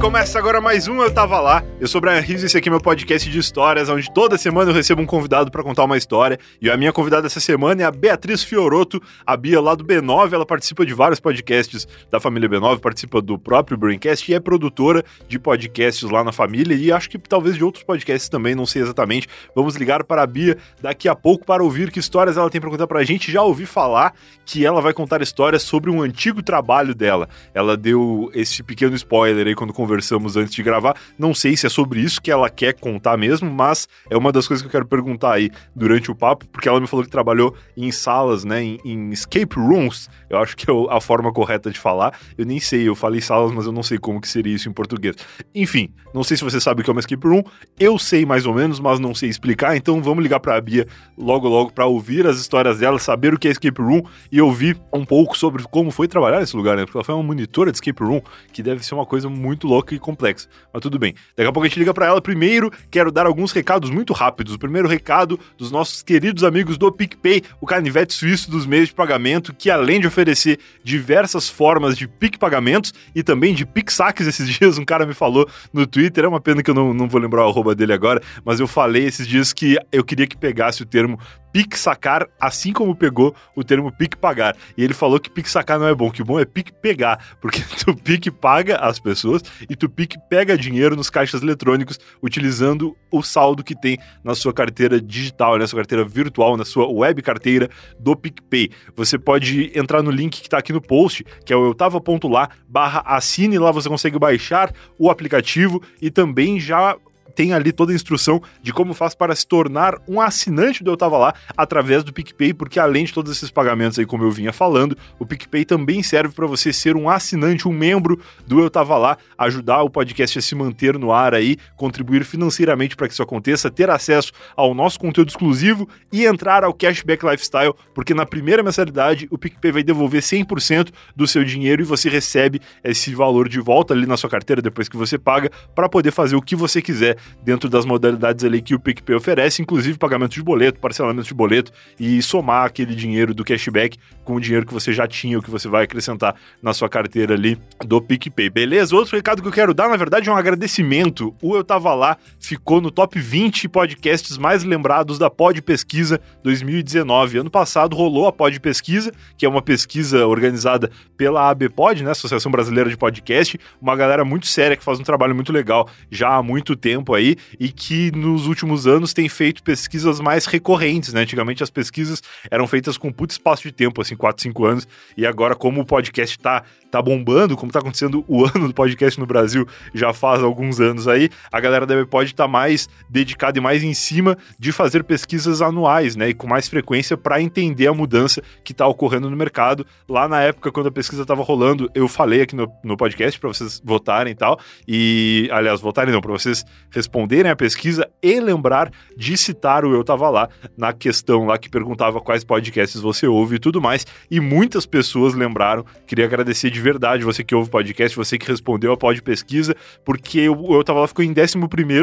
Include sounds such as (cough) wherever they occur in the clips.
começa agora mais um Eu Tava Lá. Eu sou o Brian Rios e esse aqui é meu podcast de histórias, onde toda semana eu recebo um convidado para contar uma história. E a minha convidada essa semana é a Beatriz Fioroto, a Bia lá do B9. Ela participa de vários podcasts da família B9, participa do próprio Braincast e é produtora de podcasts lá na família. E acho que talvez de outros podcasts também, não sei exatamente. Vamos ligar para a Bia daqui a pouco para ouvir que histórias ela tem para contar pra gente. Já ouvi falar que ela vai contar histórias sobre um antigo trabalho dela. Ela deu esse pequeno spoiler aí quando conversamos antes de gravar. Não sei se é sobre isso que ela quer contar mesmo, mas é uma das coisas que eu quero perguntar aí durante o papo, porque ela me falou que trabalhou em salas, né, em, em escape rooms. Eu acho que é a forma correta de falar. Eu nem sei, eu falei salas, mas eu não sei como que seria isso em português. Enfim, não sei se você sabe o que é uma escape room. Eu sei mais ou menos, mas não sei explicar. Então vamos ligar para a Bia logo logo para ouvir as histórias dela, saber o que é escape room e ouvir um pouco sobre como foi trabalhar nesse lugar, né? Porque ela foi uma monitora de escape room, que deve ser uma coisa muito louca e complexa. Mas tudo bem. Daqui a pouco a gente liga para ela. Primeiro, quero dar alguns recados muito rápidos. O primeiro recado dos nossos queridos amigos do PicPay, o canivete suíço dos meios de pagamento, que além de oferecer diversas formas de PIC pagamentos e também de PIC saques (laughs) esses dias, um cara me falou no Twitter, é uma pena que eu não, não vou lembrar o arroba dele agora, mas eu falei esses dias que eu queria que pegasse o termo pique sacar, assim como pegou o termo pique pagar. E ele falou que pique sacar não é bom, que o bom é pique pegar, porque (laughs) tu pique paga as pessoas e tu pique pega dinheiro nos caixas eletrônicos utilizando o saldo que tem na sua carteira digital, na sua carteira virtual, na sua web carteira do PicPay. Você pode entrar no link que está aqui no post, que é o eutava.lá barra assine, lá você consegue baixar o aplicativo e também já tem ali toda a instrução de como faz para se tornar um assinante do Eu Tava Lá através do PicPay, porque além de todos esses pagamentos aí, como eu vinha falando, o PicPay também serve para você ser um assinante, um membro do Eu Tava Lá, ajudar o podcast a se manter no ar aí, contribuir financeiramente para que isso aconteça, ter acesso ao nosso conteúdo exclusivo e entrar ao Cashback Lifestyle, porque na primeira mensalidade o PicPay vai devolver 100% do seu dinheiro e você recebe esse valor de volta ali na sua carteira depois que você paga para poder fazer o que você quiser dentro das modalidades ali que o PicPay oferece, inclusive pagamento de boleto, parcelamento de boleto e somar aquele dinheiro do cashback com o dinheiro que você já tinha, o que você vai acrescentar na sua carteira ali do PicPay. Beleza? Outro recado que eu quero dar, na verdade, é um agradecimento. O Eu Tava Lá ficou no top 20 podcasts mais lembrados da Pod Pesquisa 2019. Ano passado rolou a Pod Pesquisa, que é uma pesquisa organizada pela ABPod, né, Associação Brasileira de Podcast, uma galera muito séria que faz um trabalho muito legal já há muito tempo aí e que nos últimos anos tem feito pesquisas mais recorrentes, né? Antigamente as pesquisas eram feitas com puto espaço de tempo, assim, 4, 5 anos, e agora como o podcast tá, tá bombando, como tá acontecendo o ano do podcast no Brasil já faz alguns anos aí, a galera da estar tá mais dedicada e mais em cima de fazer pesquisas anuais, né? E com mais frequência para entender a mudança que tá ocorrendo no mercado. Lá na época, quando a pesquisa tava rolando, eu falei aqui no, no podcast para vocês votarem e tal, e, aliás, votarem não, para vocês responderem a pesquisa e lembrar de citar o Eu Tava Lá na questão lá que perguntava quais podcasts você ouve e tudo mais. E muitas pessoas lembraram. Queria agradecer de verdade você que ouve podcast, você que respondeu a pod pesquisa, porque o Eu Tava Lá ficou em 11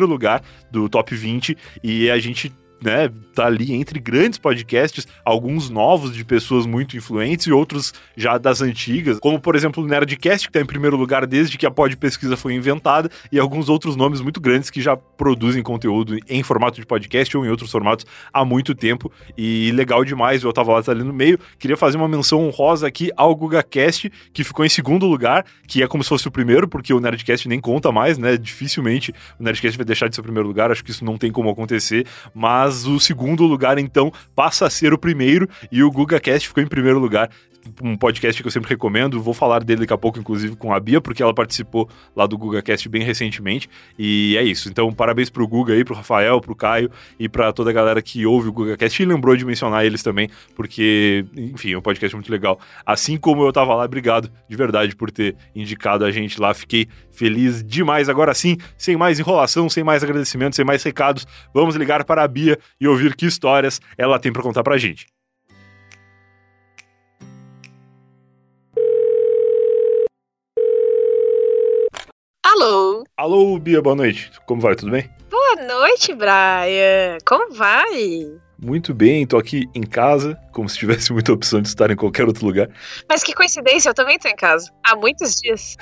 lugar do top 20 e a gente né, tá ali entre grandes podcasts, alguns novos de pessoas muito influentes e outros já das antigas, como por exemplo o Nerdcast, que tá em primeiro lugar desde que a pod pesquisa foi inventada, e alguns outros nomes muito grandes que já produzem conteúdo em formato de podcast ou em outros formatos há muito tempo, e legal demais, eu tava lá tá ali no meio. Queria fazer uma menção honrosa aqui ao GugaCast, que ficou em segundo lugar, que é como se fosse o primeiro, porque o Nerdcast nem conta mais, né? Dificilmente o Nerdcast vai deixar de ser o primeiro lugar, acho que isso não tem como acontecer, mas mas o segundo lugar, então, passa a ser o primeiro e o GugaCast ficou em primeiro lugar um podcast que eu sempre recomendo. Vou falar dele daqui a pouco, inclusive, com a Bia, porque ela participou lá do GugaCast bem recentemente. E é isso. Então, parabéns pro Guga aí, pro Rafael, pro Caio e para toda a galera que ouve o GugaCast e lembrou de mencionar eles também, porque, enfim, é um podcast muito legal. Assim como eu tava lá, obrigado de verdade por ter indicado a gente lá. Fiquei feliz demais. Agora sim, sem mais enrolação, sem mais agradecimento, sem mais recados, vamos ligar para a Bia e ouvir que histórias ela tem para contar pra gente. Alô? Alô, Bia, boa noite. Como vai? Tudo bem? Boa noite, Brian. Como vai? Muito bem, tô aqui em casa, como se tivesse muita opção de estar em qualquer outro lugar. (laughs) Mas que coincidência, eu também tô em casa. Há muitos dias.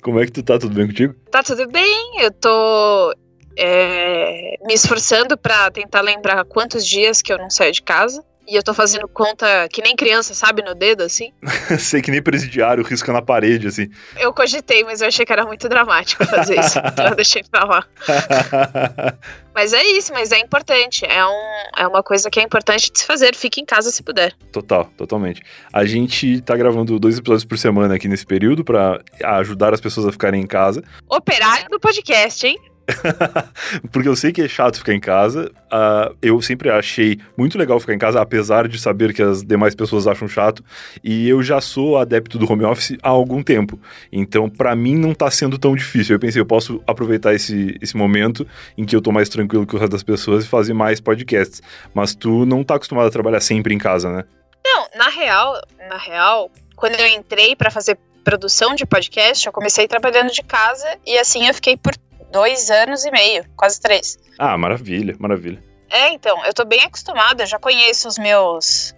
como é que tu tá? Tudo bem contigo? Tá tudo bem, eu tô é, me esforçando para tentar lembrar quantos dias que eu não saio de casa. E eu tô fazendo conta que nem criança, sabe, no dedo, assim. (laughs) Sei que nem presidiário, risca na parede, assim. Eu cogitei, mas eu achei que era muito dramático fazer isso. (laughs) então eu deixei pra lá. (laughs) mas é isso, mas é importante. É, um, é uma coisa que é importante de se fazer. Fique em casa se puder. Total, totalmente. A gente tá gravando dois episódios por semana aqui nesse período para ajudar as pessoas a ficarem em casa. Operário do podcast, hein? (laughs) Porque eu sei que é chato ficar em casa. Uh, eu sempre achei muito legal ficar em casa, apesar de saber que as demais pessoas acham chato. E eu já sou adepto do home office há algum tempo. Então, para mim, não tá sendo tão difícil. Eu pensei, eu posso aproveitar esse, esse momento em que eu tô mais tranquilo que o resto das pessoas e fazer mais podcasts. Mas tu não tá acostumado a trabalhar sempre em casa, né? Não, na real, na real, quando eu entrei para fazer produção de podcast, eu comecei trabalhando de casa e assim eu fiquei por dois anos e meio, quase três. Ah, maravilha, maravilha. É, então, eu tô bem acostumada, eu já conheço os meus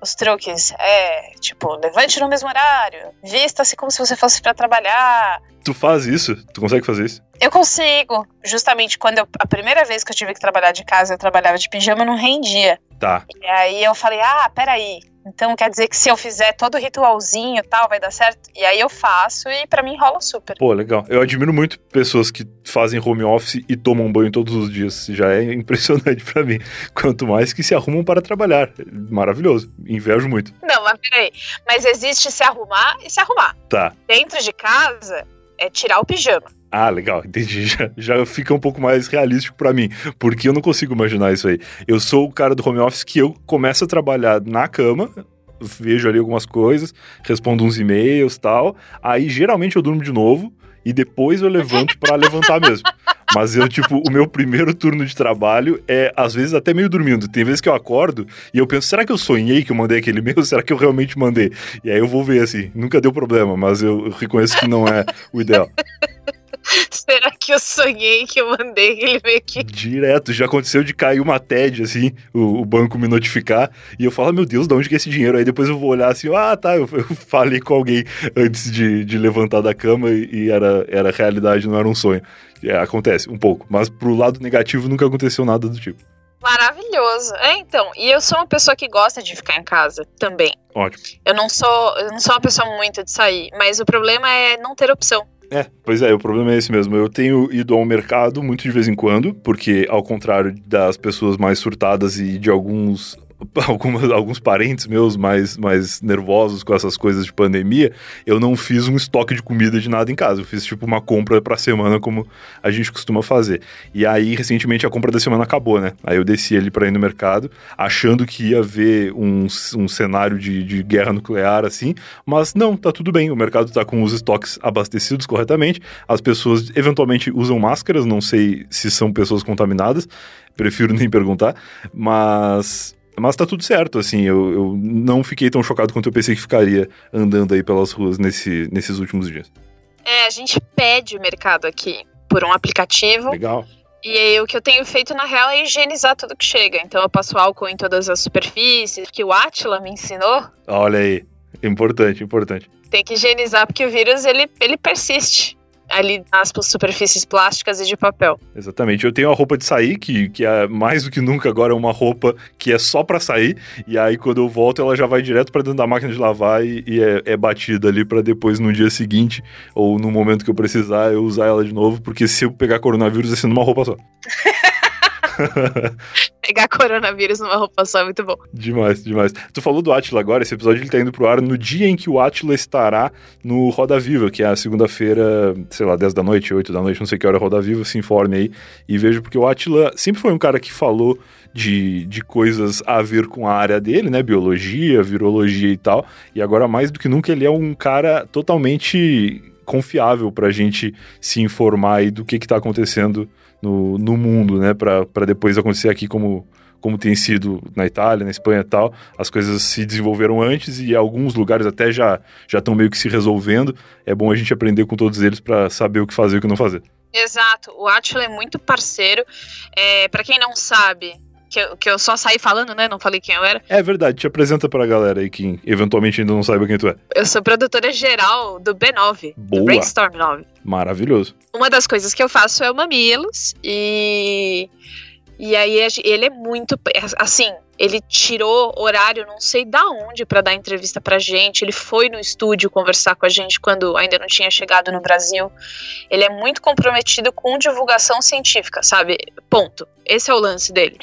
os truques. É, tipo, levante no mesmo horário, vista-se como se você fosse para trabalhar. Tu faz isso? Tu consegue fazer isso? Eu consigo. Justamente quando eu, a primeira vez que eu tive que trabalhar de casa, eu trabalhava de pijama, não rendia. Tá. E aí eu falei: "Ah, peraí, então quer dizer que se eu fizer todo o ritualzinho e tal, vai dar certo? E aí eu faço e para mim rola super. Pô, legal. Eu admiro muito pessoas que fazem home office e tomam banho todos os dias. Já é (laughs) impressionante para mim. Quanto mais que se arrumam para trabalhar. Maravilhoso. Invejo muito. Não, mas peraí. Mas existe se arrumar e se arrumar. Tá. Dentro de casa é tirar o pijama. Ah, legal, entendi. (laughs) Já, já fica um pouco mais realístico para mim, porque eu não consigo imaginar isso aí. Eu sou o cara do home office que eu começo a trabalhar na cama, vejo ali algumas coisas, respondo uns e-mails tal, aí geralmente eu durmo de novo e depois eu levanto para levantar mesmo. Mas eu, tipo, o meu primeiro turno de trabalho é, às vezes, até meio dormindo. Tem vezes que eu acordo e eu penso, será que eu sonhei que eu mandei aquele e-mail? Será que eu realmente mandei? E aí eu vou ver, assim. Nunca deu problema, mas eu reconheço que não é o ideal. (laughs) Será que eu sonhei que eu mandei aquele e-mail aqui? Direto, já aconteceu de cair uma TED, assim, o, o, banco me notificar, e eu falo, ah, meu Deus, de onde que é esse dinheiro? Aí depois eu vou olhar assim, ah, tá, eu, eu (laughs) falei com alguém antes de, de levantar da cama e, e era, era realidade, não era um sonho. É, acontece, um pouco, mas pro lado negativo nunca aconteceu nada do tipo. Maravilhoso. É, então, e eu sou uma pessoa que gosta de ficar em casa também. Ótimo. Eu não sou, eu não sou uma pessoa muito de sair, mas o problema é não ter opção. É, pois é, o problema é esse mesmo. Eu tenho ido ao mercado muito de vez em quando, porque ao contrário das pessoas mais surtadas e de alguns (laughs) algumas, alguns parentes meus mais, mais nervosos com essas coisas de pandemia, eu não fiz um estoque de comida de nada em casa. Eu fiz tipo uma compra pra semana, como a gente costuma fazer. E aí, recentemente, a compra da semana acabou, né? Aí eu desci ali pra ir no mercado, achando que ia ver um, um cenário de, de guerra nuclear assim, mas não, tá tudo bem. O mercado tá com os estoques abastecidos corretamente, as pessoas eventualmente usam máscaras, não sei se são pessoas contaminadas, prefiro nem perguntar, mas mas tá tudo certo, assim, eu, eu não fiquei tão chocado quanto eu pensei que ficaria andando aí pelas ruas nesse, nesses últimos dias. É, a gente pede o mercado aqui por um aplicativo. Legal. E aí, o que eu tenho feito, na real, é higienizar tudo que chega. Então, eu passo álcool em todas as superfícies, que o Atila me ensinou. Olha aí, importante, importante. Tem que higienizar, porque o vírus, ele, ele persiste ali nas superfícies plásticas e de papel. Exatamente. Eu tenho a roupa de sair, que, que é mais do que nunca agora é uma roupa que é só para sair, e aí quando eu volto ela já vai direto para dentro da máquina de lavar e, e é, é, batida ali para depois no dia seguinte ou no momento que eu precisar eu usar ela de novo, porque se eu pegar coronavírus é sendo uma roupa só. (laughs) (laughs) Pegar coronavírus numa roupa só é muito bom. Demais, demais. Tu falou do Atila agora, esse episódio ele tá indo pro ar no dia em que o Atila estará no Roda Viva, que é a segunda-feira, sei lá, 10 da noite, 8 da noite, não sei que hora Roda Viva, se informe aí e veja, porque o Atila sempre foi um cara que falou de, de coisas a ver com a área dele, né? Biologia, virologia e tal. E agora, mais do que nunca, ele é um cara totalmente confiável pra gente se informar aí do que que tá acontecendo no, no mundo, né? Para depois acontecer aqui como, como tem sido na Itália, na Espanha e tal. As coisas se desenvolveram antes e alguns lugares até já já estão meio que se resolvendo. É bom a gente aprender com todos eles para saber o que fazer e o que não fazer. Exato. O Atila é muito parceiro. É, para quem não sabe, que eu, que eu só saí falando, né? Não falei quem eu era. É verdade, te apresenta pra galera aí que eventualmente ainda não saiba quem tu é. Eu sou produtora geral do B9, Boa. do Brainstorm 9. Maravilhoso. Uma das coisas que eu faço é o Mamilos e e aí ele é muito assim, ele tirou horário não sei da onde pra dar entrevista pra gente. Ele foi no estúdio conversar com a gente quando ainda não tinha chegado no Brasil. Ele é muito comprometido com divulgação científica, sabe? Ponto. Esse é o lance dele.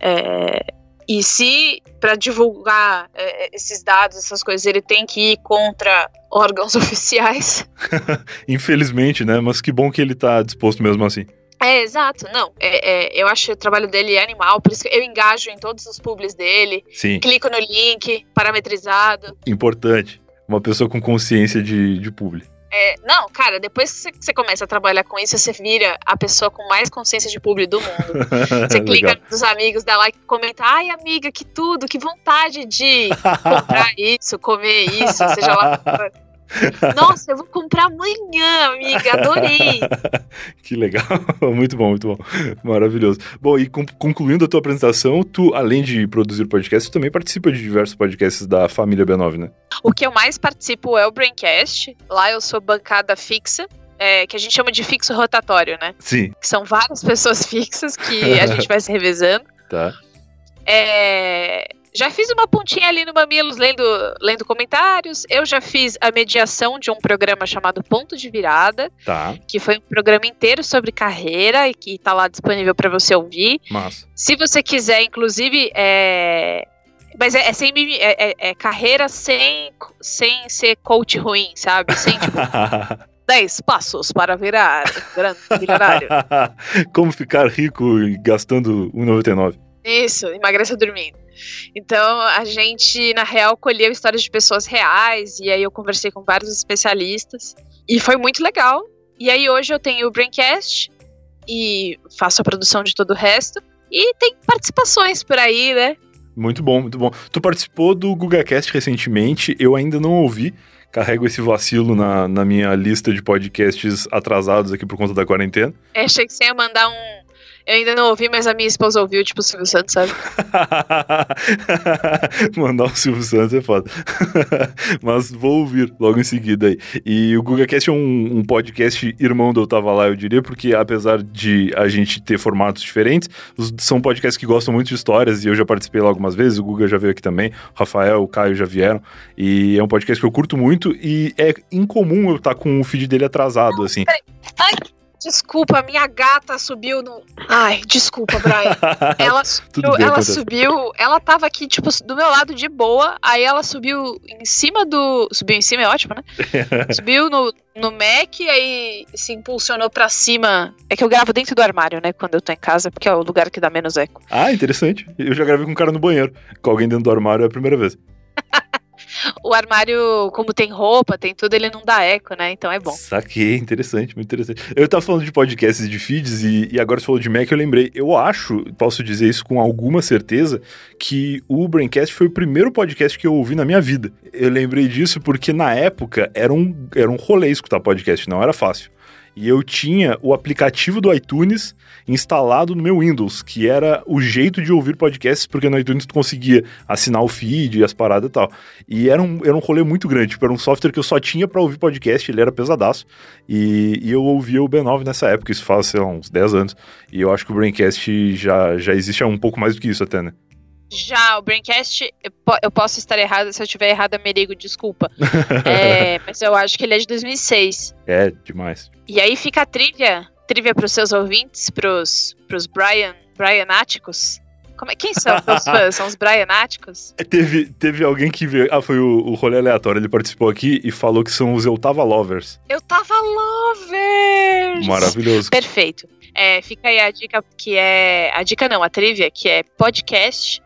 É, e se para divulgar é, esses dados, essas coisas, ele tem que ir contra órgãos (laughs) oficiais, (laughs) Infelizmente, né? Mas que bom que ele tá disposto mesmo assim. É, exato. Não, é, é, eu acho o trabalho dele animal, por isso que eu engajo em todos os publis dele, Sim, clico no link, parametrizado. importante. Uma pessoa com consciência de, de publi. É, não, cara, depois que você- começa a trabalhar com isso, você vira a pessoa com mais consciência de publi do mundo. (laughs) Você clica nos amigos, dá like, comenta, ai amiga, que tudo, que vontade de comprar (laughs) isso, comer isso, seja lá. O que for." Nossa, eu vou comprar amanhã, amiga, adorei. (laughs) que legal. (laughs) muito bom, muito bom. Maravilhoso. Bom, e con- concluindo a tua apresentação, tu, além de produzir podcasts, tu também participa de diversos podcasts da família B9, né? O que eu mais participo é o Braincast. Lá eu sou bancada fixa, é, que a gente chama de fixo rotatório, né? Sim. Que são várias (laughs) pessoas fixas que a gente vai se revezando. Tá. É, já fiz uma pontinha ali no Mamilos lendo, lendo comentários. Eu já fiz a mediação de um programa chamado Ponto de Virada, Tá. que foi um programa inteiro sobre carreira e que tá lá disponível para você ouvir. Massa. Se você quiser, inclusive, é... Mas é, é sem é, é- é carreira sem, sem ser coach ruim, sabe? Sem, tipo, (laughs) 10 passos para virar grande milionário. (laughs) Como ficar rico e gastando 1,99. Isso, emagreça dormindo. Então, a gente, na real, colheu histórias de pessoas reais, e aí eu conversei com vários especialistas, e foi muito legal. E aí hoje eu tenho o Braincast, e faço a produção de todo o resto, e tem participações por aí, né? Muito bom, muito bom. Tu participou do GugaCast recentemente, eu ainda não ouvi. Carrego esse vacilo na, na minha lista de podcasts atrasados aqui por conta da quarentena. Eu achei que você ia mandar um. Eu ainda não ouvi, mas a minha esposa ouviu, tipo o Silvio Santos, sabe? (laughs) Mandar o Silvio Santos é foda. (laughs) Mas vou ouvir logo em seguida aí. E o GugaCast é um, um podcast irmão do Eu Tava Lá, eu diria, porque apesar de a gente ter formatos diferentes, são podcasts que gostam muito de histórias e eu já participei lá algumas vezes, o Guga já veio aqui também, o Rafael, o Caio já vieram. E é um podcast que eu curto muito e é incomum eu estar com o feed dele atrasado, assim. Ai, desculpa, minha gata subiu no. Ai, desculpa, Brian. (laughs) Ela Tudo bem, ela subiu, ela tava aqui, tipo, do meu lado de boa, aí ela subiu em cima do. Subiu em cima, é ótimo, né? (laughs) subiu no, no Mac, aí se impulsionou pra cima. É que eu gravo dentro do armário, né? Quando eu tô em casa, porque é o lugar que dá menos eco. Ah, interessante. Eu já gravei com um cara no banheiro. Com alguém dentro do armário é a primeira vez. (laughs) O armário, como tem roupa, tem tudo, ele não dá eco, né? Então é bom. Saquei, interessante, muito interessante. Eu tava falando de podcasts e de feeds e, e agora você falou de Mac, eu lembrei. Eu acho, posso dizer isso com alguma certeza, que o Braincast foi o primeiro podcast que eu ouvi na minha vida. Eu lembrei disso porque na época era um, era um rolê escutar podcast, não era fácil. E eu tinha o aplicativo do iTunes instalado no meu Windows, que era o jeito de ouvir podcasts, porque no iTunes tu conseguia assinar o feed e as paradas e tal. E era um, era um rolê muito grande, tipo, era um software que eu só tinha pra ouvir podcast, ele era pesadaço. E, e eu ouvia o B9 nessa época, isso faz, sei lá, uns 10 anos. E eu acho que o Braincast já, já existe há um pouco mais do que isso até, né? Já, o Braincast, eu, po- eu posso estar errada, se eu estiver errada, Merigo, desculpa. (laughs) É, mas eu acho que ele é de 2006. É, demais. E aí fica a trivia, trivia pros seus ouvintes, pros, pros Brian, Brianáticos. Como é, quem são os fãs? São os Brianáticos? (laughs) É, Teve, teve alguém que veio. Ah, foi o, o rolê aleatório. Ele participou aqui e falou que são os Eu Tava Lovers. Eu tava lovers! Maravilhoso. Perfeito. É, fica aí a dica que é. A dica não, a trivia, que é podcast,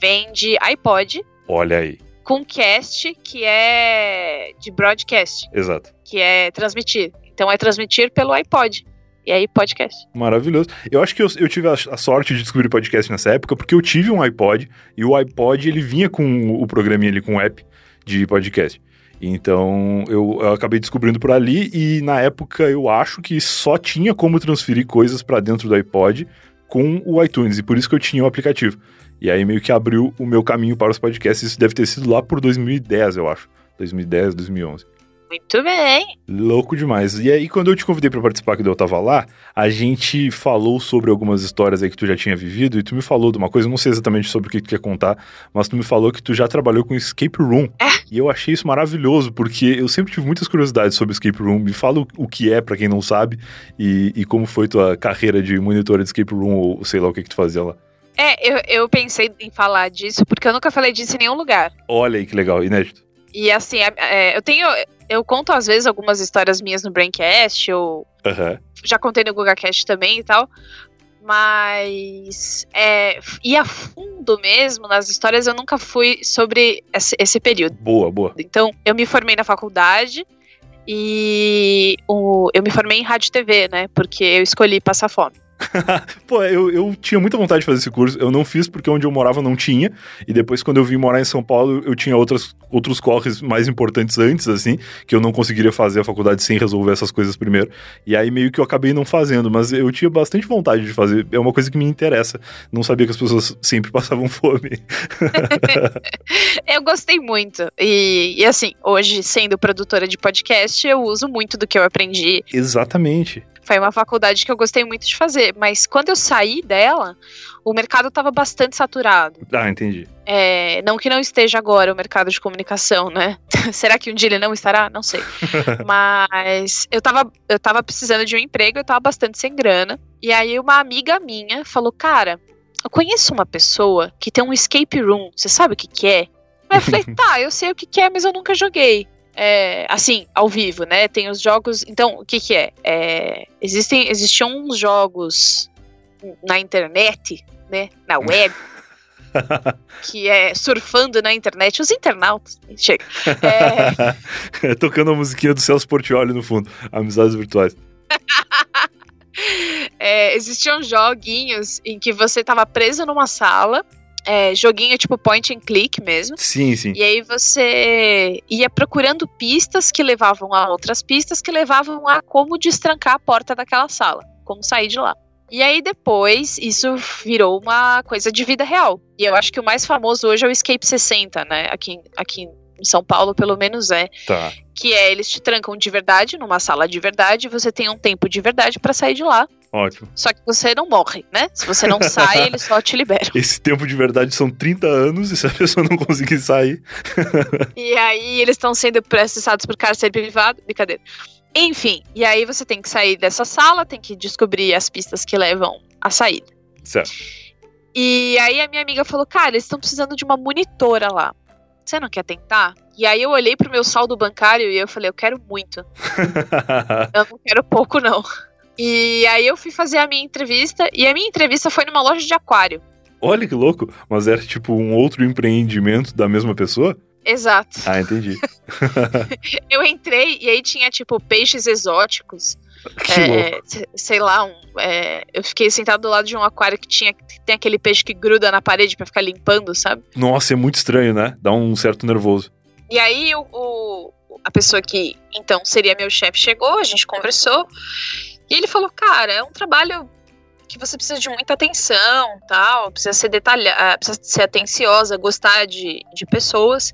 vem de iPod, Olha aí. com cast, que é de broadcast, Exato. que é transmitir. Então é transmitir pelo iPod. E aí, podcast. Maravilhoso. Eu acho que eu, eu tive a, a sorte de descobrir podcast nessa época, porque eu tive um iPod e o iPod ele vinha com o programinha ali, com o app de podcast. Então eu, eu acabei descobrindo por ali e na época eu acho que só tinha como transferir coisas pra dentro do iPod com o iTunes, e por isso que eu tinha o aplicativo. E aí meio que abriu o meu caminho para os podcasts. Isso deve ter sido lá por 2010, eu acho. 2010, 2011. Muito bem. Louco demais. E aí, quando eu te convidei para participar, que eu tava lá, a gente falou sobre algumas histórias aí que tu já tinha vivido, e tu me falou de uma coisa, não sei exatamente sobre o que tu quer contar, mas tu me falou que tu já trabalhou com escape room. É. E eu achei isso maravilhoso, porque eu sempre tive muitas curiosidades sobre escape room. Me fala o, que é, para quem não sabe, e, e, como foi tua carreira de monitora de escape room, ou sei lá o que, que tu fazia lá. É, eu, eu pensei em falar disso, porque eu nunca falei disso em nenhum lugar. Olha aí que legal, inédito. E assim, é, eu tenho. Eu conto às vezes algumas histórias minhas no Braincast, ou uhum. já contei no GugaCast também e tal. Mas é, ir a fundo mesmo nas histórias eu nunca fui sobre esse, esse período. Boa, boa. Então, eu me formei na faculdade e o, eu me formei em rádio e TV, né? Porque eu escolhi passar fome. (laughs) Pô, eu, eu tinha muita vontade de fazer esse curso. Eu não fiz porque onde eu morava não tinha. E depois, quando eu vim morar em São Paulo, eu tinha outras, outros corres mais importantes antes, assim, que eu não conseguiria fazer a faculdade sem resolver essas coisas primeiro. E aí meio que eu acabei não fazendo. Mas eu tinha bastante vontade de fazer. É uma coisa que me interessa. Não sabia que as pessoas sempre (laughs) passavam fome. (laughs) eu gostei muito. E, e assim, hoje, sendo produtora de podcast, eu uso muito do que eu aprendi. Exatamente. Foi uma faculdade que eu gostei muito de fazer, mas quando eu saí dela, o mercado estava bastante saturado. Ah, entendi. É, não que não esteja agora o mercado de comunicação, né? (laughs) Será que um dia ele não estará? Não sei. (laughs) mas eu tava, eu tava precisando de um emprego, eu tava bastante sem grana. E aí uma amiga minha falou: Cara, eu conheço uma pessoa que tem um escape room, você sabe o que, que é? Aí eu falei: (laughs) Tá, eu sei o que, que é, mas eu nunca joguei é, assim, ao vivo, né? Tem os jogos. Então, o que, que é? é? Existem, existiam uns jogos na internet, né? Na web. (laughs) que é surfando na internet, os internautas. Chega. É... (laughs) Tocando a musiquinha do Celso Portioli no fundo. Amizades virtuais. (laughs) é, existiam joguinhos em que você estava preso numa sala é, joguinho tipo point and click mesmo. Sim, sim. E aí você ia procurando pistas que levavam a outras pistas que levavam a como destrancar a porta daquela sala, como sair de lá. E aí depois isso virou uma coisa de vida real. E eu acho que o mais famoso hoje é o Escape 60, né? Aqui, aqui em São Paulo, pelo menos é. Tá. Que é eles te trancam de verdade numa sala de verdade, você tem um tempo de verdade para sair de lá. Ótimo. Só que você não morre, né? Se você não sai, (laughs) eles só te liberam. Esse tempo de verdade são 30 anos e se a pessoa não conseguir sair. (laughs) e aí eles estão sendo processados por cárcere privado. Brincadeira. Enfim, e aí você tem que sair dessa sala, tem que descobrir as pistas que levam à saída. Certo. E aí a minha amiga falou: Cara, eles estão precisando de uma monitora lá. Você não quer tentar? E aí eu olhei pro meu saldo bancário e eu falei: Eu quero muito. (laughs) eu não quero pouco, não. E aí eu fui fazer a minha entrevista, e a minha entrevista foi numa loja de aquário. Olha que louco, mas era tipo um outro empreendimento da mesma pessoa? Exato. Ah, entendi. (laughs) eu entrei e aí tinha tipo peixes exóticos. (laughs) É. Sei lá, um, é, eu fiquei sentado do lado de um aquário que tinha que tem aquele peixe que gruda na parede para ficar limpando, sabe? Nossa, é muito estranho, né? Dá um certo nervoso. E aí o, o a pessoa que então seria meu chefe chegou, a gente conversou. E ele falou, cara, é um trabalho que você precisa de muita atenção, tal, precisa ser detalhada, precisa ser atenciosa, gostar de, de pessoas.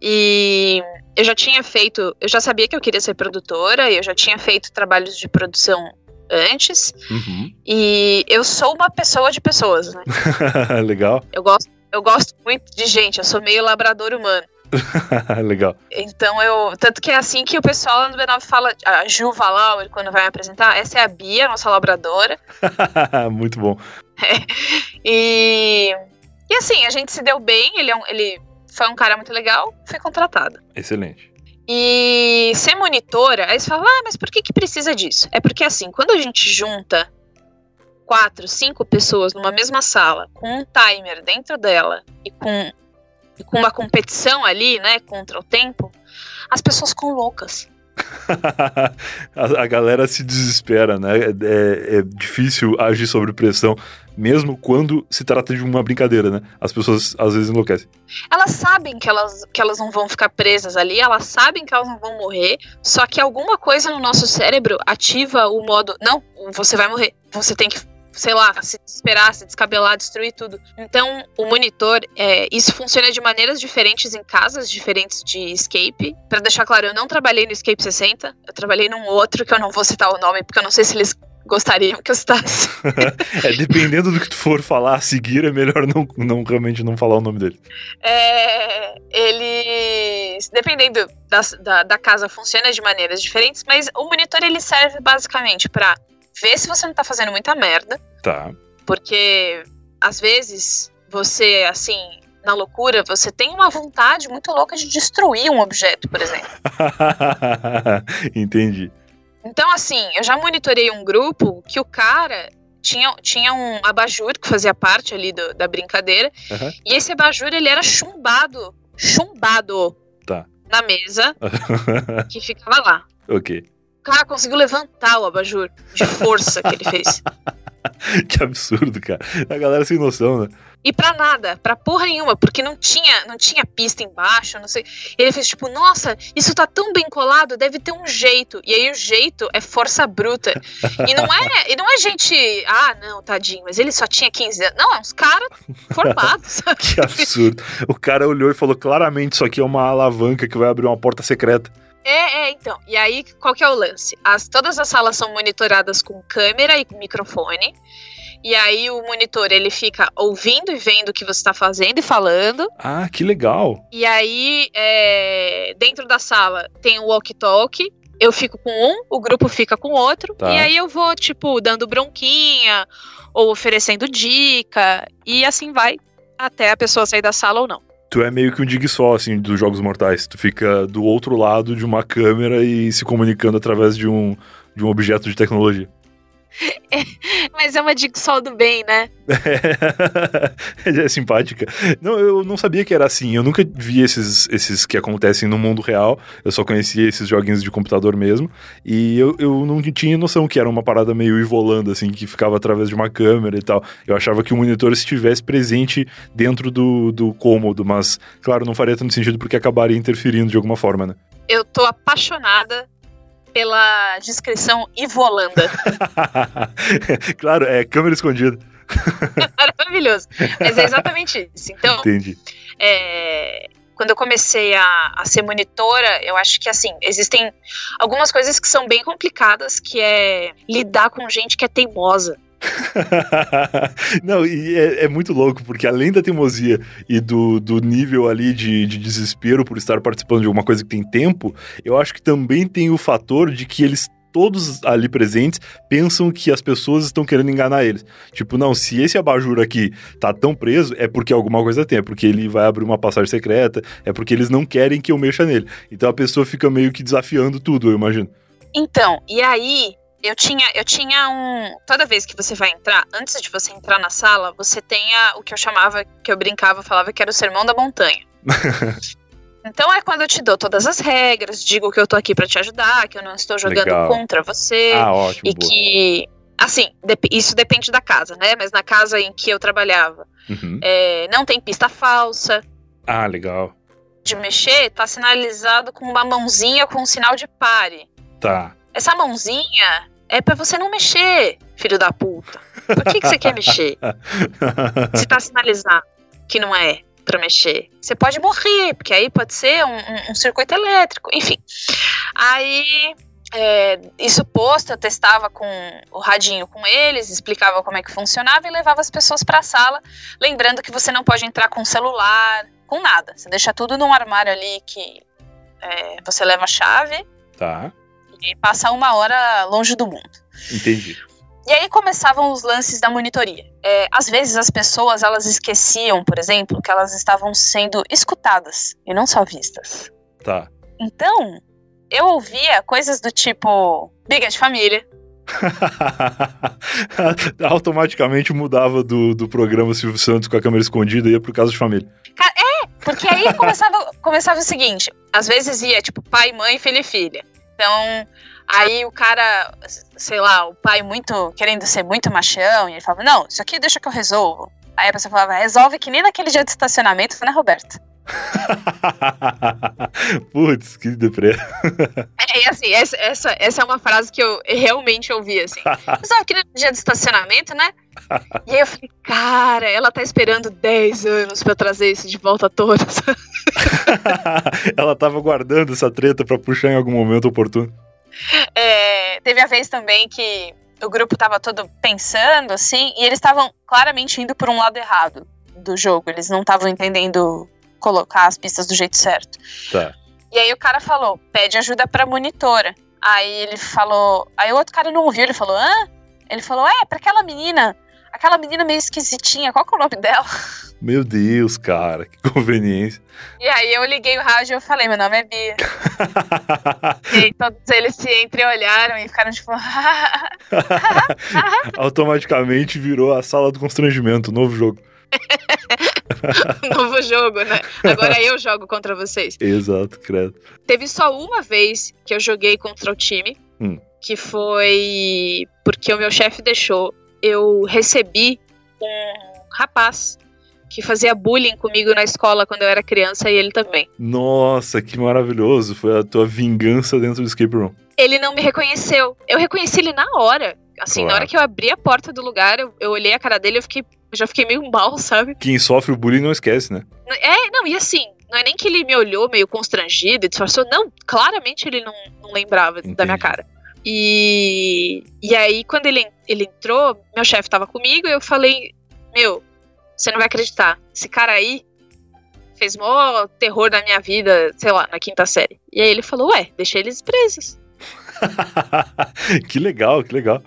E eu já tinha feito, eu já sabia que eu queria ser produtora, eu já tinha feito trabalhos de produção antes. Uhum. E eu sou uma pessoa de pessoas, né? (laughs) Legal. Eu gosto, eu gosto muito de gente, eu sou meio labrador humano. (laughs) Legal. Então eu. Tanto que é assim que o pessoal no B9 fala. A Ju Valauer, quando vai me apresentar, essa é a Bia, nossa labradora. (laughs) Muito bom. É, e. E assim, a gente se deu bem, ele, é um, ele foi um cara muito legal, foi contratada. Excelente. E ser monitora, aí você fala, ah, mas por que, que precisa disso? É porque assim, quando a gente junta quatro, cinco pessoas numa mesma sala, com um timer dentro dela e com com uma competição ali, né, contra o tempo, as pessoas ficam loucas. (laughs) a, a, galera se desespera, né? É, é, é, difícil agir sob pressão, mesmo quando se trata de uma brincadeira, né? As pessoas às vezes enlouquecem. Elas sabem que elas, que elas não vão ficar presas ali, elas sabem que elas não vão morrer, só que alguma coisa no nosso cérebro ativa o modo: não, você vai morrer, você tem que sei lá, se desesperar, se descabelar, destruir tudo. Então, o monitor, é, isso funciona de maneiras diferentes em casas diferentes de Escape. Para deixar claro, eu não trabalhei no Escape 60, eu trabalhei num outro que eu não vou citar o nome, porque eu não sei se eles gostariam que eu citasse. (laughs) é, dependendo do que tu for falar a seguir, é melhor não, não realmente não falar o nome dele. É, eles, dependendo da, da, da, casa, funciona de maneiras diferentes, mas o monitor ele serve basicamente para ver se você não tá fazendo muita merda. Tá. Porque às vezes você, assim, na loucura, você tem uma vontade muito louca de destruir um objeto, por exemplo. (laughs) Entendi. Então, assim, eu já monitorei um grupo que o cara tinha, tinha um abajur que fazia parte ali do, da brincadeira. Uhum. E esse abajur, ele era chumbado. Chumbado. Tá. Na mesa. (laughs) que ficava lá. Ok. O cara conseguiu levantar o abajur de força que ele fez. (laughs) que absurdo, cara. A galera sem noção, né? E pra nada, pra porra nenhuma, porque não tinha, não tinha pista embaixo, não sei. Ele fez tipo, nossa, isso tá tão bem colado, deve ter um jeito. E aí o jeito é força bruta. E não é, e não é gente, ah, não, tadinho, mas ele só tinha 15 anos. Não, é uns caras formados. (laughs) que absurdo. O cara olhou e falou claramente, isso aqui é uma alavanca que vai abrir uma porta secreta. É, é, então. E aí, qual que é o lance? As, todas as salas são monitoradas com câmera e microfone. E aí o monitor ele fica ouvindo e vendo o que você está fazendo e falando. Ah, que legal! E aí é, dentro da sala tem o walkie-talkie. Eu fico com um, o grupo fica com outro. Tá. E aí eu vou, tipo, dando bronquinha ou oferecendo dica. E assim vai até a pessoa sair da sala ou não. Tu é meio que um dig só, assim, dos Jogos Mortais. Tu fica do outro lado de uma câmera e se comunicando através de um, de um objeto de tecnologia. (laughs) É, mas é uma Jigsaw do bem, né? (laughs) É, é simpática. Não, eu não sabia que era assim. Eu nunca vi esses, esses que acontecem no mundo real. Eu só conhecia esses joguinhos de computador mesmo. E eu, eu não tinha noção que era uma parada meio ivolando, assim, que ficava através de uma câmera e tal. Eu achava que o monitor estivesse presente dentro do, do cômodo, mas, claro, não faria tanto sentido porque acabaria interferindo de alguma forma, né? Eu tô apaixonada pela descrição Ivolanda. (laughs) claro, é câmera escondida. (laughs) Maravilhoso. Mas é exatamente isso. Então, Entendi. É, quando eu comecei a, a, ser monitora, eu acho que assim, existem algumas coisas que são bem complicadas, que é lidar com gente que é teimosa. (laughs) Não, e é, é, muito louco, porque além da teimosia e do, do nível ali de, de desespero por estar participando de alguma coisa que tem tempo, eu acho que também tem o fator de que eles todos ali presentes pensam que as pessoas estão querendo enganar eles. Tipo, não, se esse abajur aqui tá tão preso, é porque alguma coisa tem, é porque ele vai abrir uma passagem secreta, é porque eles não querem que eu mexa nele. Então a pessoa fica meio que desafiando tudo, eu imagino. Então, e aí eu tinha, eu tinha um. Toda vez que você vai entrar, antes de você entrar na sala, você tenha o que eu chamava, que eu brincava, falava que era o sermão da montanha. (laughs) então é quando eu te dou todas as regras, digo que eu tô aqui para te ajudar, que eu não estou jogando Legal. contra você. Ah, ótimo. E boa. que. Assim, isso depende da casa, né? Mas na casa em que eu trabalhava, uhum. é, não tem pista falsa. Ah, legal. De mexer, tá sinalizado com uma mãozinha com um sinal de pare. Tá. Essa mãozinha é para você não mexer, filho da puta. Por que, que você quer mexer? (laughs) Se tá sinalizado que não é para mexer. Você pode morrer, porque aí pode ser um, um, um circuito elétrico, enfim. Aí é, isso posto, eu testava com o radinho com eles, explicava como é que funcionava e levava as pessoas para a sala, lembrando que você não pode entrar com celular, com nada. Você deixa tudo num armário ali que é, você leva a chave. Tá e passa uma hora longe do mundo. Entendi. E aí começavam os lances da monitoria. É, às vezes as pessoas elas esqueciam, por exemplo, que elas estavam sendo escutadas e não só vistas. Tá. Então, eu ouvia coisas do tipo briga de família. (laughs) Automaticamente mudava do, do programa Silvio Santos com a câmera escondida e ia pro caso de família. É, porque aí começava, começava o seguinte: às vezes ia tipo pai, mãe, filho e filha. Então, aí o cara, sei lá, o pai muito querendo ser muito machão, e ele falava: Não, isso aqui deixa que eu resolvo. Aí a pessoa falava: Resolve que nem naquele dia de estacionamento, né, Roberto? (laughs) Putz, que deprê. É, assim, essa, essa, essa é uma frase que eu realmente ouvi, assim. Você tava aqui no dia do estacionamento, né? E aí eu falei, cara, ela tá esperando 10 anos pra trazer isso de volta a todos. (laughs) ela tava guardando essa treta pra puxar em algum momento oportuno. É, teve a vez também que o grupo tava todo pensando, assim, e eles estavam claramente indo por um lado errado do jogo. Eles não estavam entendendo colocar as pistas do jeito certo. Tá. E aí o cara falou, pede ajuda pra monitora. Aí ele falou. Aí o outro cara não ouviu, ele falou, hã? Ele falou, é, pra aquela menina. Aquela menina meio esquisitinha, qual que é o nome dela? (laughs) Meu Deus, cara, que conveniência. E aí eu liguei o rádio e eu falei, meu nome é Bia. (laughs) e aí todos eles se entreolharam e ficaram tipo. (laughs) Automaticamente virou a sala do constrangimento, novo jogo. (laughs) Novo jogo, né? Agora eu jogo contra vocês. Exato, credo. Teve só uma vez que eu joguei contra o time, Hum. que foi porque o meu chefe deixou. Eu recebi um rapaz que fazia bullying comigo na escola quando eu era criança e ele também. Nossa, que maravilhoso. Foi a tua vingança dentro do escape room. Ele não me reconheceu. Eu reconheci ele na hora. Assim, na Claro. hora que eu abri a porta do lugar, eu, eu olhei a cara dele e fiquei, eu já fiquei meio mal, sabe? Quem sofre o bullying não esquece, né? É, não, e assim, não é nem que ele me olhou meio constrangido e disfarçou, não, claramente ele não, não lembrava da minha Entendi. cara. E, e aí, quando ele, ele entrou, meu chefe tava comigo e eu falei: Meu, você não vai acreditar, esse cara aí fez mó terror na minha vida, sei lá, na quinta série. E aí ele falou: Ué, deixei eles presos. (laughs) que legal, que legal.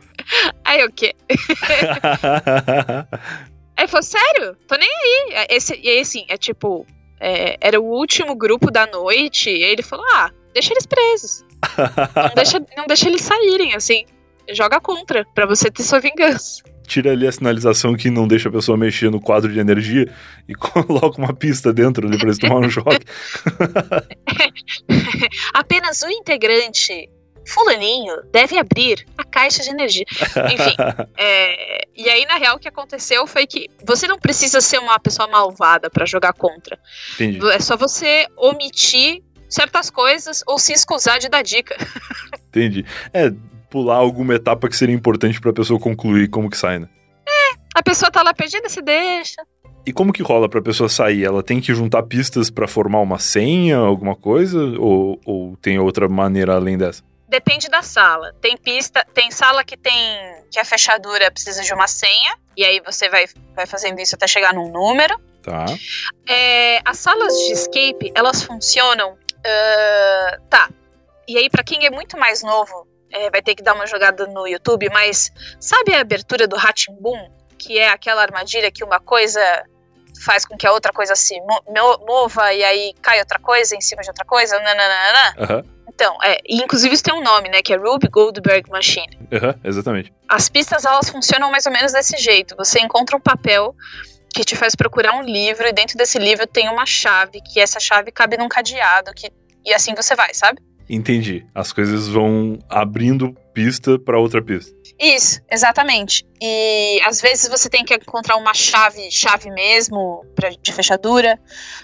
Aí o quê? (laughs) Aí ele falou, sério? Tô nem aí. Esse, e aí, assim, é tipo, é, era o último grupo da noite, e aí ele falou, ah, deixa eles presos. Não (laughs) deixa, não deixa eles saírem, assim. Joga contra, pra você ter sua vingança. Tira ali a sinalização que não deixa a pessoa mexer no quadro de energia e (laughs) coloca uma pista dentro ali pra eles tomar um (laughs) choque. Apenas o integrante fulaninho deve abrir a caixa de energia. Enfim, (laughs) é, e aí, na real, o que aconteceu foi que você não precisa ser uma pessoa malvada pra jogar contra. Entendi. É só você omitir certas coisas ou se escusar de dar dica. (laughs) Entendi. É, pular alguma etapa que seria importante pra pessoa concluir como que sai, né? A pessoa tá lá perdida, se deixa. E como que rola pra pessoa sair? Ela tem que juntar pistas pra formar uma senha, alguma coisa? Ou, ou tem outra maneira além dessa? Depende da sala. Tem pista, tem sala que tem que a fechadura precisa de uma senha e aí você vai, vai fazendo isso até chegar num número. Tá. É, as salas de escape elas funcionam, ah, tá? E aí pra quem é muito mais novo é, vai ter que dar uma jogada no YouTube, mas sabe a abertura do Boom, que é aquela armadilha que uma coisa faz com que a outra coisa se mo- mo- mova e aí cai outra coisa em cima de outra coisa, nananana. Aham, Então, é, e inclusive isso tem um nome, né, que é Ruby Goldberg Machine. aham, exatamente. As pistas elas funcionam mais ou menos desse jeito. Você encontra um papel que te faz procurar um livro e dentro desse livro tem uma chave, que essa chave cabe num cadeado, que e assim você vai, sabe? Entendi. As coisas vão abrindo pista pra outra pista. Isso, exatamente. E às vezes você tem que encontrar uma chave, chave mesmo, pra, de fechadura.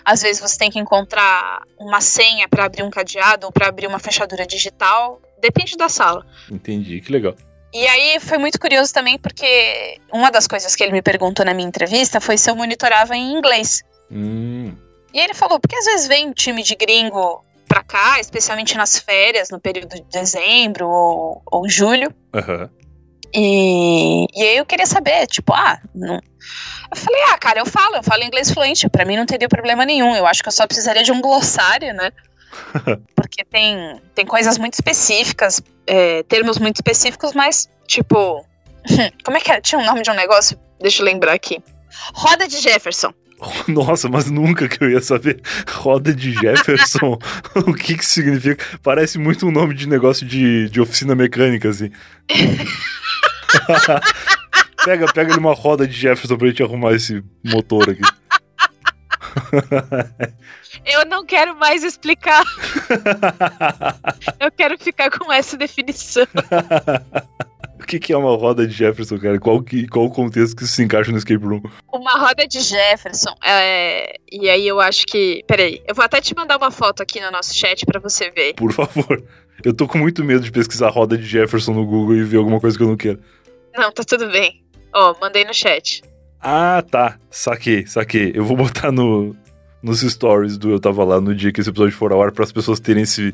Às vezes você tem que encontrar uma senha para abrir um cadeado ou para abrir uma fechadura digital. Depende da sala. Entendi, que legal. E aí foi muito curioso também porque uma das coisas que ele me perguntou na minha entrevista foi se eu monitorava em inglês. Hum, E ele falou, porque às vezes vem time de gringo pra cá, especialmente nas férias, no período de dezembro ou, ou julho. aham. E, e aí eu queria saber, tipo, ah, não. Eu falei, ah, cara, eu falo, eu falo inglês fluente, pra mim não teria problema nenhum. Eu acho que eu só precisaria de um glossário, né? (laughs) Porque tem, tem coisas muito específicas, é, termos muito específicos, mas, tipo. (laughs) Como é que era? Tinha um nome de um negócio? Deixa eu lembrar aqui. Roda de Jefferson. (laughs) Nossa, mas nunca que eu ia saber. Roda de Jefferson. (laughs) o que que significa? Parece muito um nome de negócio de, de oficina mecânica, assim. (laughs) pega, pega ali uma roda de Jefferson pra gente arrumar esse motor aqui. Eu não quero mais explicar, eu quero ficar com essa definição. Que, que é uma roda de Jefferson, cara? Qual, que, qual o contexto que isso se encaixa no escape room? Uma roda de Jefferson. É... E aí eu acho que. Peraí, eu vou até te mandar uma foto aqui no nosso chat para você ver. Por favor. Eu tô com muito medo de pesquisar roda de Jefferson no Google e ver alguma coisa que eu não quero. Não, tá tudo bem. Ó, mandei no chat. Ah, tá. Saquei, saquei. Eu vou botar no, nos stories do Eu Tava Lá no dia que esse episódio for ao ar para as pessoas terem esse,